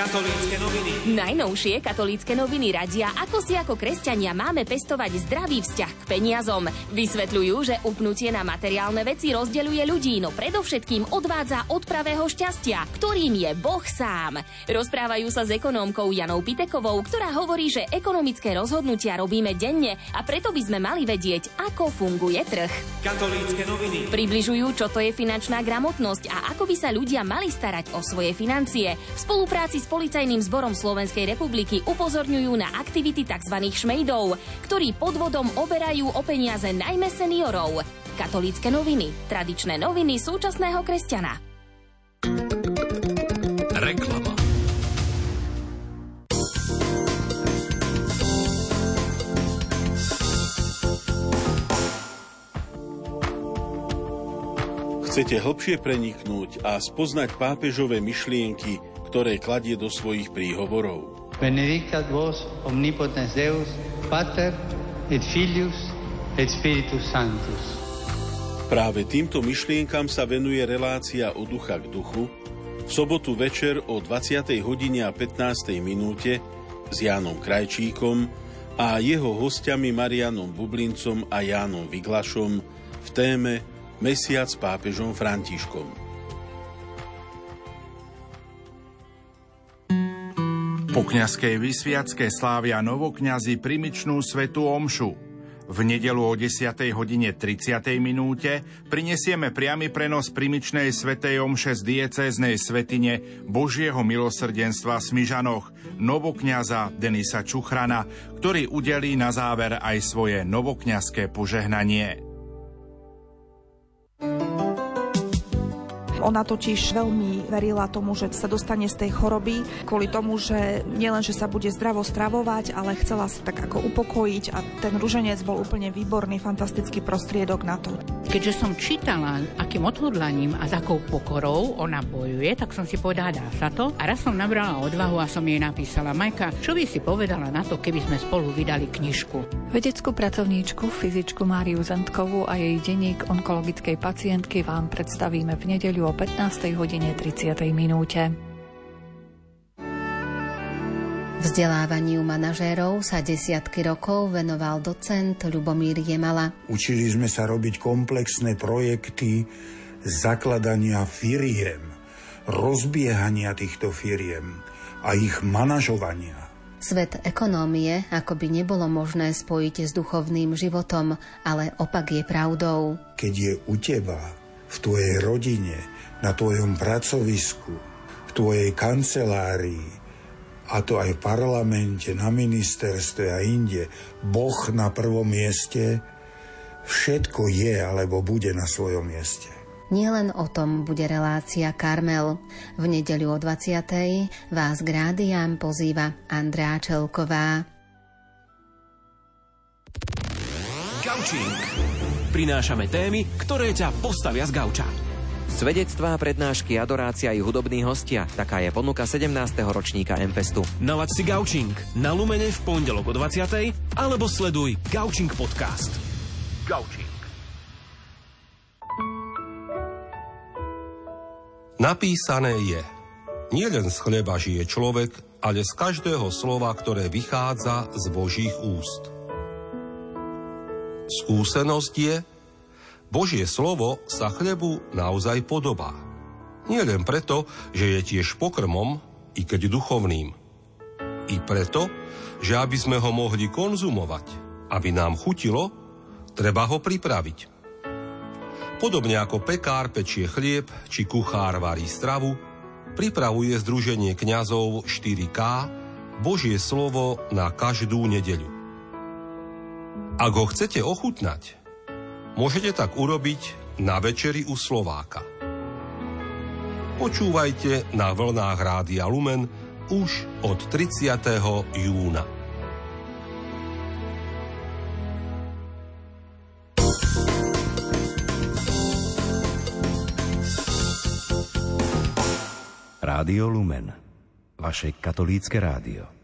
Katolícke noviny. Najnovšie katolícke noviny radia, ako si ako kresťania máme pestovať zdravý vzťah k peniazom. Vysvetľujú, že upnutie na materiálne veci rozdeľuje ľudí, no predovšetkým odvádza od pravého šťastia, ktorým je Boh sám. Rozprávajú sa s ekonómkou Janou Pitekovou, ktorá hovorí, že ekonomické rozhodnutia robíme denne a preto by sme mali vedieť, ako funguje trh. Katolícke noviny. Približujú, čo to je finančná gramotnosť a ako by sa ľudia mali starať o svoje financie. V spolupráci s Policajným zborom Slovenskej republiky upozorňujú na aktivity tzv. šmejdov, ktorí podvodom oberajú o peniaze najmä seniorov. Katolícke noviny. Tradičné noviny súčasného kresťana. Reklama. Chcete hlbšie preniknúť a spoznať pápežové myšlienky, ktoré kladie do svojich príhovorov. Benedictat vos omnipotens Deus, Pater et Filius et Spiritus Sanctus. Práve týmto myšlienkam sa venuje relácia od ducha k duchu v sobotu večer o 20. hodine a 15. minúte s Jánom Krajčíkom a jeho hostiami Marianom Bublincom a Jánom Vyglašom v téme Mesiac s pápežom Františkom. Po kňazskej vysviacké slávia novokňazi primičnú svetú omšu. V nedelu o 10. hodine 30. minúte prinesieme priamy prenos primičnej svetej omše z diecéznej svetine Božieho milosrdenstva v Smižanoch novokňaza Denisa Čuchrana, ktorý udelí na záver aj svoje novokňazské požehnanie. Ona totiž veľmi verila tomu, že sa dostane z tej choroby kvôli tomu, že nielen, že sa bude zdravo stravovať, ale chcela sa tak ako upokojiť a ten ruženec bol úplne výborný, fantastický prostriedok na to. Keďže som čítala, akým odhodlaním a takou pokorou ona bojuje, tak som si povedala, dá sa to. A raz som nabrala odvahu a som jej napísala, Majka, čo by si povedala na to, keby sme spolu vydali knižku? Vedeckú pracovníčku, fyzičku Máriu Zentkovú a jej denník onkologickej pacientky vám predstavíme v nedeľu o 15. hodine 30. minúte. Vzdelávaniu manažérov sa desiatky rokov venoval docent Ľubomír Jemala. Učili sme sa robiť komplexné projekty zakladania firiem, rozbiehania týchto firiem a ich manažovania. Svet ekonómie ako by nebolo možné spojiť s duchovným životom, ale opak je pravdou. Keď je u teba, v tvojej rodine, na tvojom pracovisku, v tvojej kancelárii, a to aj v parlamente, na ministerstve a inde, Boh na prvom mieste, všetko je alebo bude na svojom mieste. Nielen o tom bude relácia Karmel. V nedeľu o 20. vás k rádiám pozýva Andrá Čelková. Gaučing. Prinášame témy, ktoré ťa postavia z gauča. Svedectvá, prednášky, adorácia i hudobní hostia. Taká je ponuka 17. ročníka Mfestu. Nalaď si Gaučing na Lumene v pondelok o 20. alebo sleduj Gaučing podcast. Gaučing. Napísané je, nie len z chleba žije človek, ale z každého slova, ktoré vychádza z Božích úst. Skúsenosť je, Božie slovo sa chlebu naozaj podobá. Nie len preto, že je tiež pokrmom, i keď duchovným. I preto, že aby sme ho mohli konzumovať, aby nám chutilo, treba ho pripraviť. Podobne ako pekár pečie chlieb či kuchár varí stravu, pripravuje Združenie kňazov 4K Božie slovo na každú nedeľu. Ak ho chcete ochutnať, môžete tak urobiť na večeri u Slováka. Počúvajte na vlnách Rádia Lumen už od 30. júna. Rádio Lumen, vaše katolícke rádio.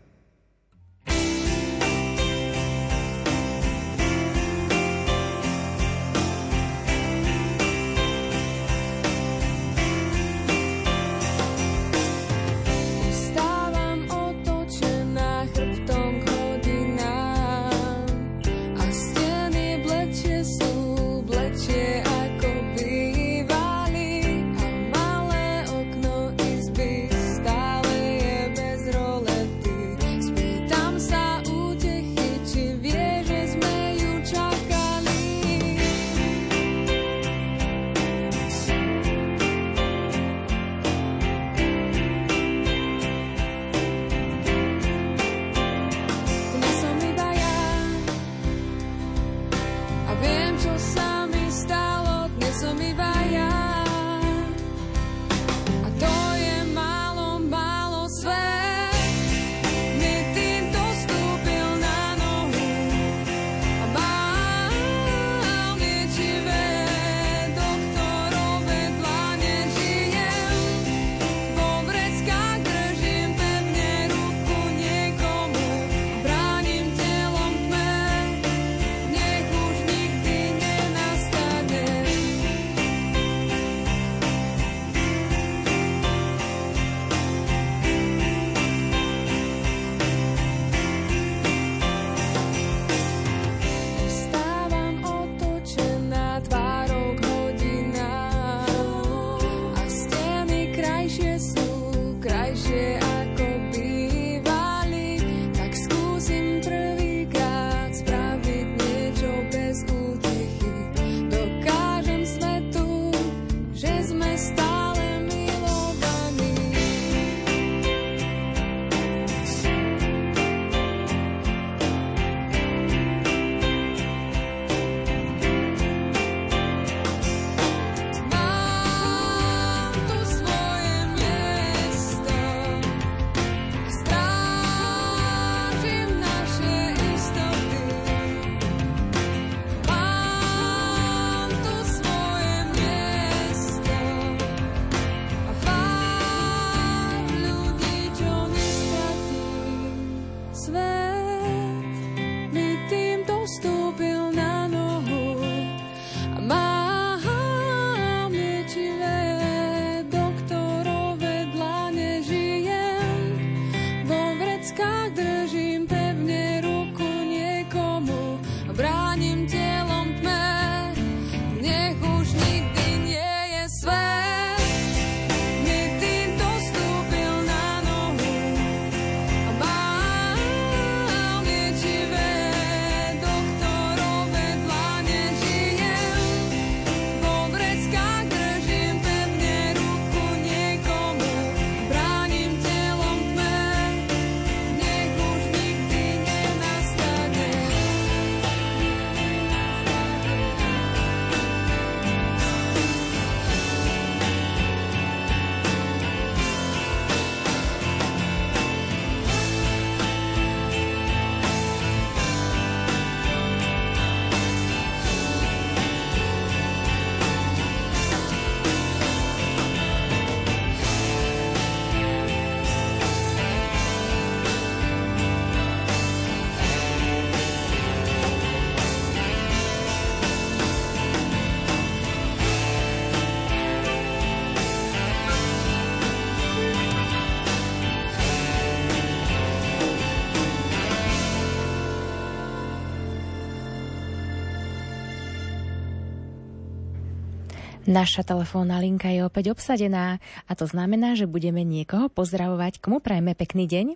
Naša telefónna linka je opäť obsadená a to znamená, že budeme niekoho pozdravovať. Komu prajeme pekný deň?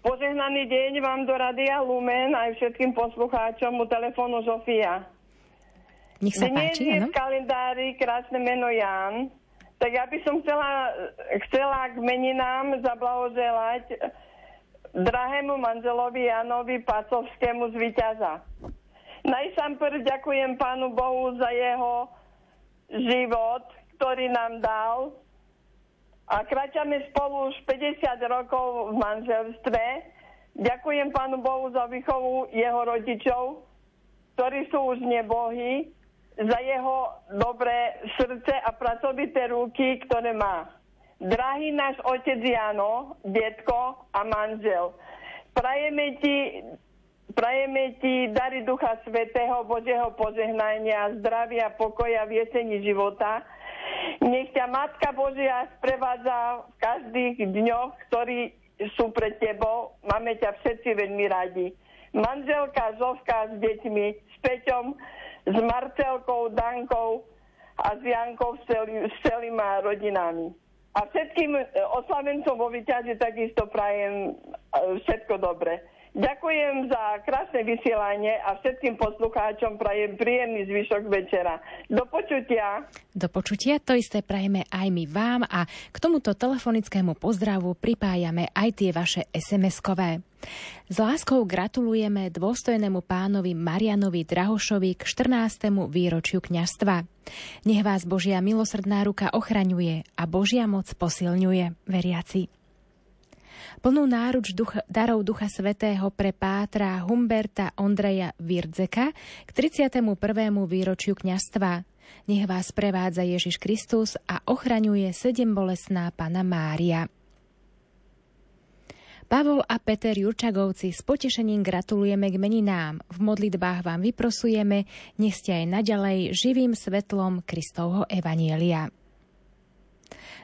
Požehnaný deň vám do Radia Lumen aj všetkým poslucháčom u telefónu Zofia. Nech sa Dnes páči, je v kalendári krásne meno Jan, tak ja by som chcela, chcela k meninám zablahoželať drahému manželovi Janovi Pacovskému z Vyťaza. Najsám prv ďakujem Pánu Bohu za jeho život, ktorý nám dal. A kráčame spolu už 50 rokov v manželstve. Ďakujem Pánu Bohu za výchovu jeho rodičov, ktorí sú už nebohy za jeho dobré srdce a pracovité ruky, ktoré má. Drahý náš otec Jano, detko a manžel, prajeme ti, prajeme ti dary Ducha Svetého, Božieho požehnania, zdravia, pokoja v jeseni života. Nech ťa Matka Božia sprevádza v každých dňoch, ktorí sú pred tebou. Máme ťa všetci veľmi radi. Manželka Zovka s deťmi, s Peťom, s Marcelkou, Dankou a s Jankou, s celými rodinami. A všetkým e, oslavencom vo Vyťaži takisto prajem e, všetko dobre. Ďakujem za krásne vysielanie a všetkým poslucháčom prajem príjemný zvyšok večera. Do počutia. Do počutia, to isté prajeme aj my vám a k tomuto telefonickému pozdravu pripájame aj tie vaše SMS-kové. S láskou gratulujeme dôstojnému pánovi Marianovi Drahošovi k 14. výročiu kňastva. Nech vás Božia milosrdná ruka ochraňuje a Božia moc posilňuje, veriaci. Plnú náruč ducha, darov Ducha Svetého pre Pátra Humberta Ondreja Virdzeka k 31. výročiu kňastva. Nech vás prevádza Ježiš Kristus a ochraňuje sedem bolesná Pana Mária. Pavol a Peter Jurčagovci s potešením gratulujeme k meninám. V modlitbách vám vyprosujeme, nech ste aj naďalej živým svetlom Kristovho Evanielia.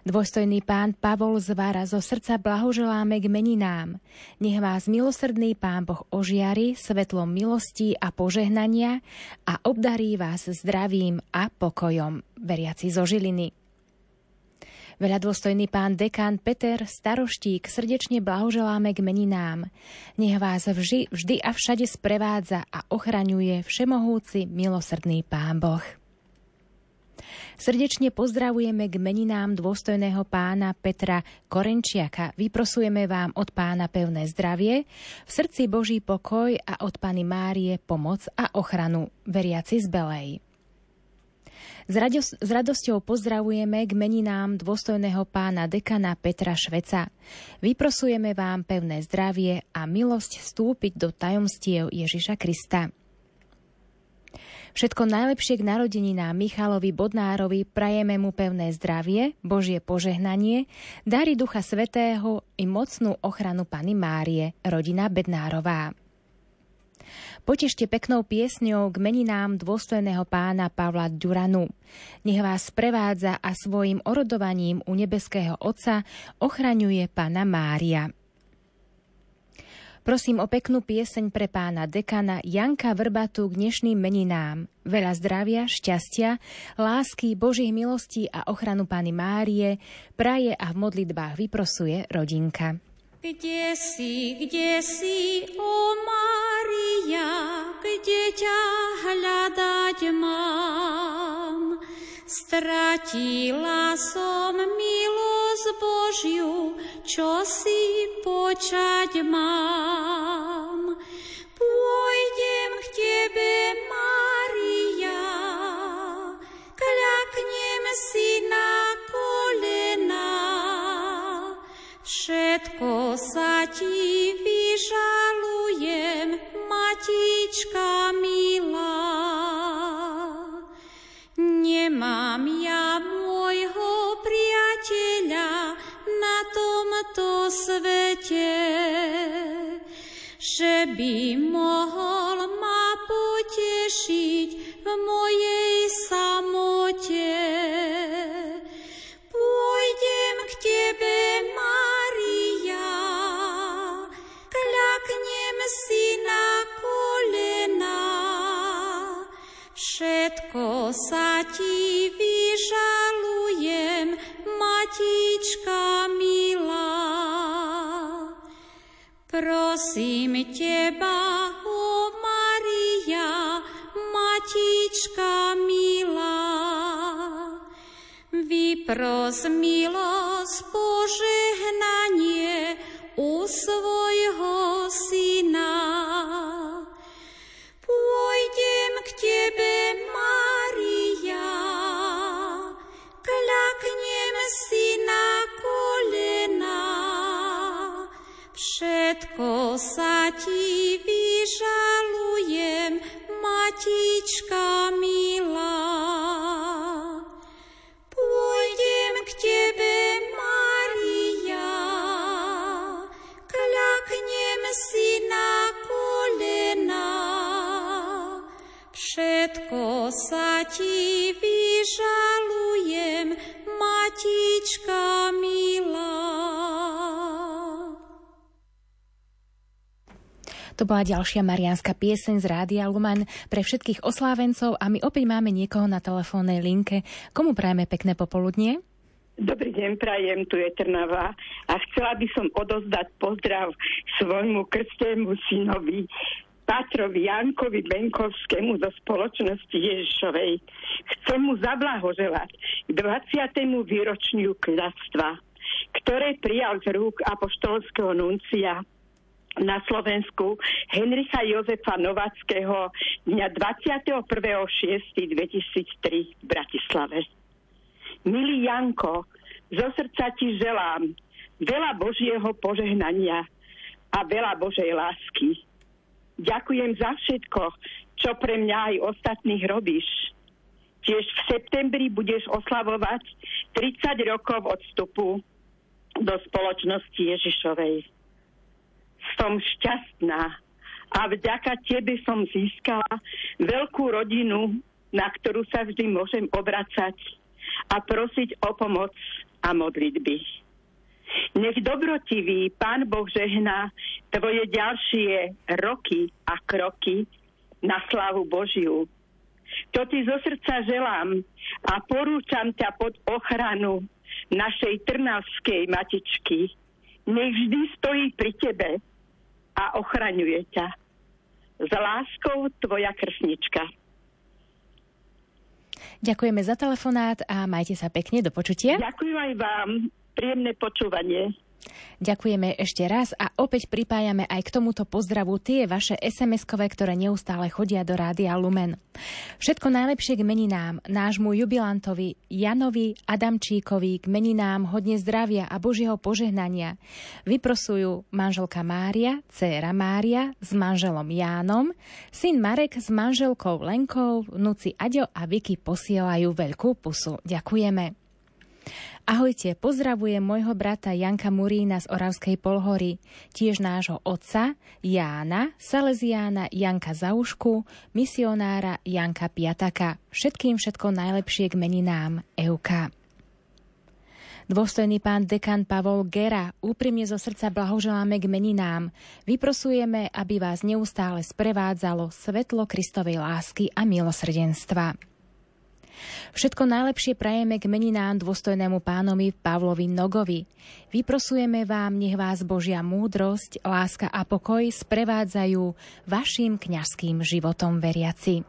Dôstojný pán Pavol Zvara zo srdca blahoželáme k meninám. Nech vás milosrdný pán Boh ožiari svetlom milostí a požehnania a obdarí vás zdravím a pokojom. Veriaci zo Žiliny. Veľa dôstojný pán dekán Peter Staroštík srdečne blahoželáme k meninám. Nech vás vždy, vždy a všade sprevádza a ochraňuje všemohúci milosrdný pán Boh. Srdečne pozdravujeme k meninám dôstojného pána Petra Korenčiaka. Vyprosujeme vám od pána pevné zdravie, v srdci Boží pokoj a od Pany Márie pomoc a ochranu, veriaci z Belej. S, radosť, s radosťou pozdravujeme k meninám dôstojného pána dekana Petra Šveca. Vyprosujeme vám pevné zdravie a milosť vstúpiť do tajomstiev Ježiša Krista. Všetko najlepšie k narodeninám Michalovi Bodnárovi prajeme mu pevné zdravie, Božie požehnanie, dary Ducha Svetého i mocnú ochranu Pany Márie, rodina Bednárová. Potešte peknou piesňou k meninám dôstojného pána Pavla Duranu. Nech vás prevádza a svojim orodovaním u nebeského Otca ochraňuje Pána Mária. Prosím o peknú pieseň pre pána dekana Janka Vrbatu k dnešným meninám. Veľa zdravia, šťastia, lásky, Božích milostí a ochranu Pány Márie praje a v modlitbách vyprosuje rodinka. Kde si, kde si, o Mária, kde ťa hľadať mám? Stratila som milosť Božiu, čo si počať mám. Pôjdem k Tebe, Mária, kľaknem si na kolena. Všetko sa Ti vyžalujem, Matička milá. Nemám ja môjho priateľa na tomto svete, že by mohol ma potešiť v mojej samote. Pôjdem k Tebe, Maria, kľaknem si Všetko sa ti vyžalujem, matička milá. Prosím teba, o Maria, matička milá. Vypros milosť, požehnanie u svojho všetko sa ti vyžalujem, matička milá. Pôjdem k tebe, Maria, kľaknem si na kolena. Všetko sa ti vyžalujem, matička milá. To bola ďalšia marianská pieseň z Rádia Lumen pre všetkých oslávencov a my opäť máme niekoho na telefónnej linke. Komu prajeme pekné popoludnie? Dobrý deň, prajem, tu je Trnava a chcela by som odozdať pozdrav svojmu krstnému synovi Patrovi Jankovi Benkovskému zo spoločnosti Ježišovej. Chcem mu zablahoželať k 20. výročniu kľadstva, ktoré prijal z rúk apoštolského nuncia na Slovensku Henricha Jozefa Novackého dňa 21.6.2003 v Bratislave. Milý Janko, zo srdca ti želám veľa Božieho požehnania a veľa Božej lásky. Ďakujem za všetko, čo pre mňa aj ostatných robíš. Tiež v septembri budeš oslavovať 30 rokov od vstupu do spoločnosti Ježišovej som šťastná a vďaka tebe som získala veľkú rodinu, na ktorú sa vždy môžem obracať a prosiť o pomoc a modlitby. Nech dobrotivý Pán Boh žehná tvoje ďalšie roky a kroky na slavu Božiu. To ti zo srdca želám a porúčam ťa pod ochranu našej trnavskej matičky. Nech vždy stojí pri tebe a ochraňuje ťa. S láskou tvoja krsnička. Ďakujeme za telefonát a majte sa pekne. Do počutia. Ďakujem aj vám. Príjemné počúvanie. Ďakujeme ešte raz a opäť pripájame aj k tomuto pozdravu tie vaše SMS-kové, ktoré neustále chodia do Rádia Lumen. Všetko najlepšie k meninám, nášmu jubilantovi Janovi Adamčíkovi, k meninám hodne zdravia a Božieho požehnania. Vyprosujú manželka Mária, dcéra Mária s manželom Jánom, syn Marek s manželkou Lenkou, vnúci Aďo a Vicky posielajú veľkú pusu. Ďakujeme. Ahojte, pozdravujem môjho brata Janka Murína z Oravskej Polhory, tiež nášho otca Jána, Salesiána Janka Zaušku, misionára Janka Piataka. Všetkým všetko najlepšie k meninám Euka. Dôstojný pán dekan Pavol Gera, úprimne zo srdca blahoželáme k meninám. Vyprosujeme, aby vás neustále sprevádzalo svetlo Kristovej lásky a milosrdenstva. Všetko najlepšie prajeme k meninám dôstojnému pánovi Pavlovi Nogovi. Vyprosujeme vám, nech vás Božia múdrosť, láska a pokoj sprevádzajú vašim kňazským životom veriaci.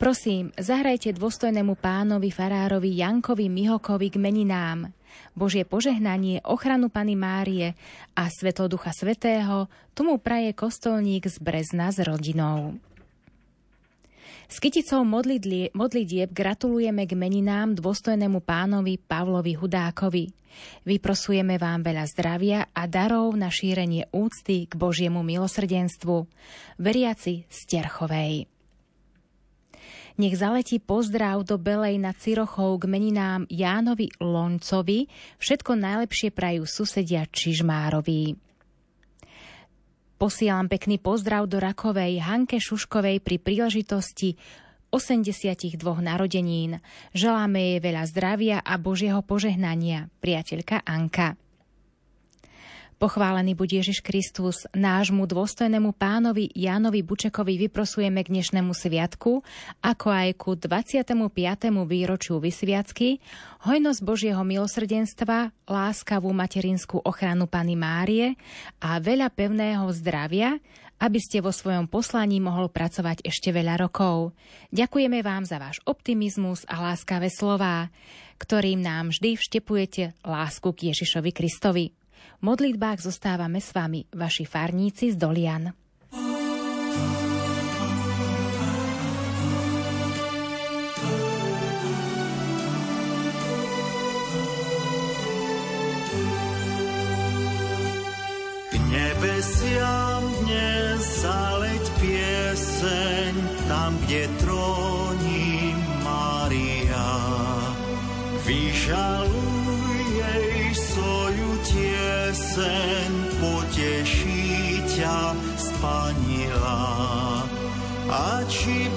Prosím, zahrajte dôstojnému pánovi farárovi Jankovi Mihokovi k meninám. Božie požehnanie, ochranu Pany Márie a Svetlo Ducha Svetého tomu praje kostolník z Brezna s rodinou. S kyticou modlitieb gratulujeme k meninám dôstojnému pánovi Pavlovi Hudákovi. Vyprosujeme vám veľa zdravia a darov na šírenie úcty k Božiemu milosrdenstvu. Veriaci z. Nech zaletí pozdrav do Belej nad Cirochou k meninám Jánovi Loncovi, všetko najlepšie prajú susedia Čižmárovi. Posielam pekný pozdrav do Rakovej Hanke Šuškovej pri príležitosti 82 narodenín. Želáme jej veľa zdravia a Božieho požehnania, priateľka Anka. Pochválený buď Ježiš Kristus, nášmu dôstojnému pánovi Jánovi Bučekovi vyprosujeme k dnešnému sviatku, ako aj ku 25. výročiu vysviacky, hojnosť Božieho milosrdenstva, láskavú materinskú ochranu Pany Márie a veľa pevného zdravia, aby ste vo svojom poslaní mohol pracovať ešte veľa rokov. Ďakujeme vám za váš optimizmus a láskavé slová. Ktorým nám vždy vštepujete lásku k Ježišovi Kristovi. Modlitbách zostávame s vami, vaši farníci z Dolian. nebesiam dnes zaleť pieseň, tam, kde tróni Maria. Vyžaluj tieseň, poteší ťa spanila. A či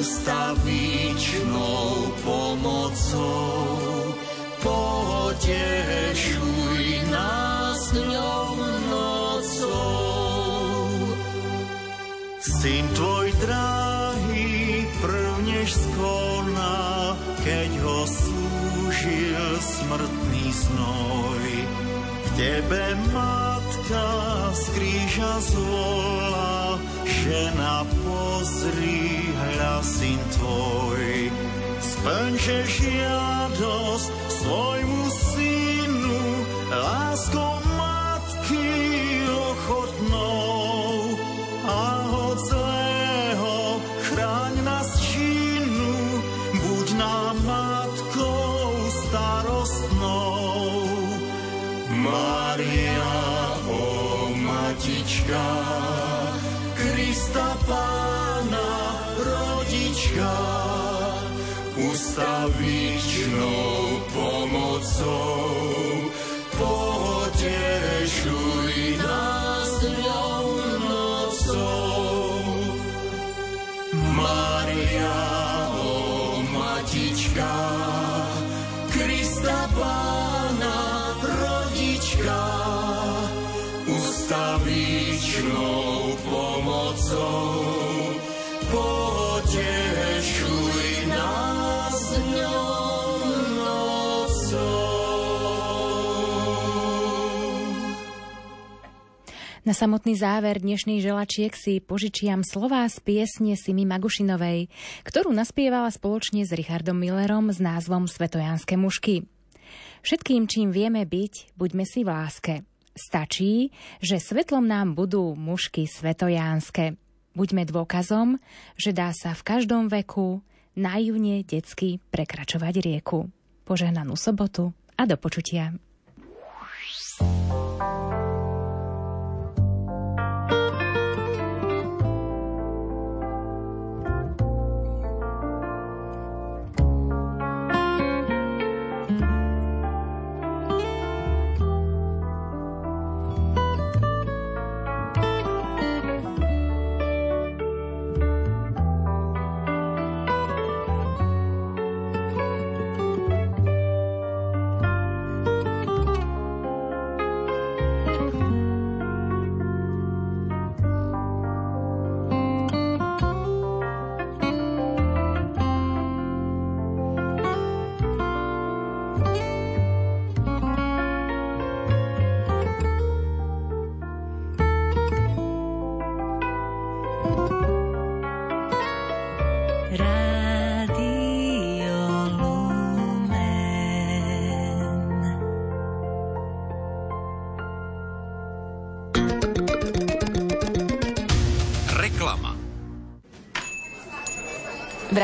ustavičnou pomocou, potešuj nás dňom nocou. Syn tvoj drahý prvnež skona, keď ho slúžil smrtný znoj. K tebe matka z kríža zvolá, žena pozri, hľa syn tvoj. Splňže žiadosť Na samotný záver dnešných želačiek si požičiam slová z piesne Simi Magušinovej, ktorú naspievala spoločne s Richardom Millerom s názvom Svetojanské mušky. Všetkým, čím vieme byť, buďme si v láske. Stačí, že svetlom nám budú mušky svetojánske. Buďme dôkazom, že dá sa v každom veku naivne detsky prekračovať rieku. Požehnanú sobotu a do počutia. Radio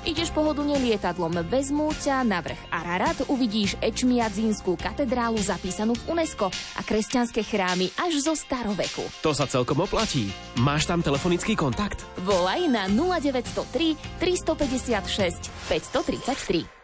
Ideš pohodlne lietadlom bez múťa na vrch Ararat, uvidíš Ečmiadzínskú katedrálu zapísanú v UNESCO a kresťanské chrámy až zo staroveku. To sa celkom oplatí. Máš tam telefonický kontakt? Volaj na 0903 356 533.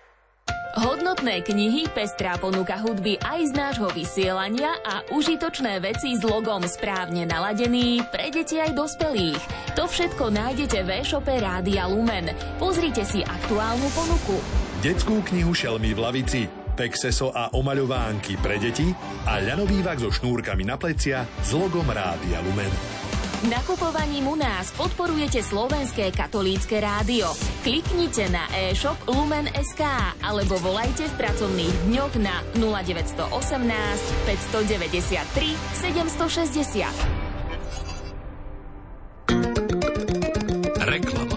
Hodnotné knihy, pestrá ponuka hudby aj z nášho vysielania a užitočné veci s logom správne naladený pre deti aj dospelých. To všetko nájdete v e-shope Rádia Lumen. Pozrite si aktuálnu ponuku. Detskú knihu Šelmy v lavici, Pexeso a omaľovánky pre deti a ľanovývak so šnúrkami na plecia s logom Rádia Lumen. Nakupovaním u nás podporujete Slovenské katolícke rádio. Kliknite na e-shop lumen.sk alebo volajte v pracovných dňoch na 0918 593 760. Reklama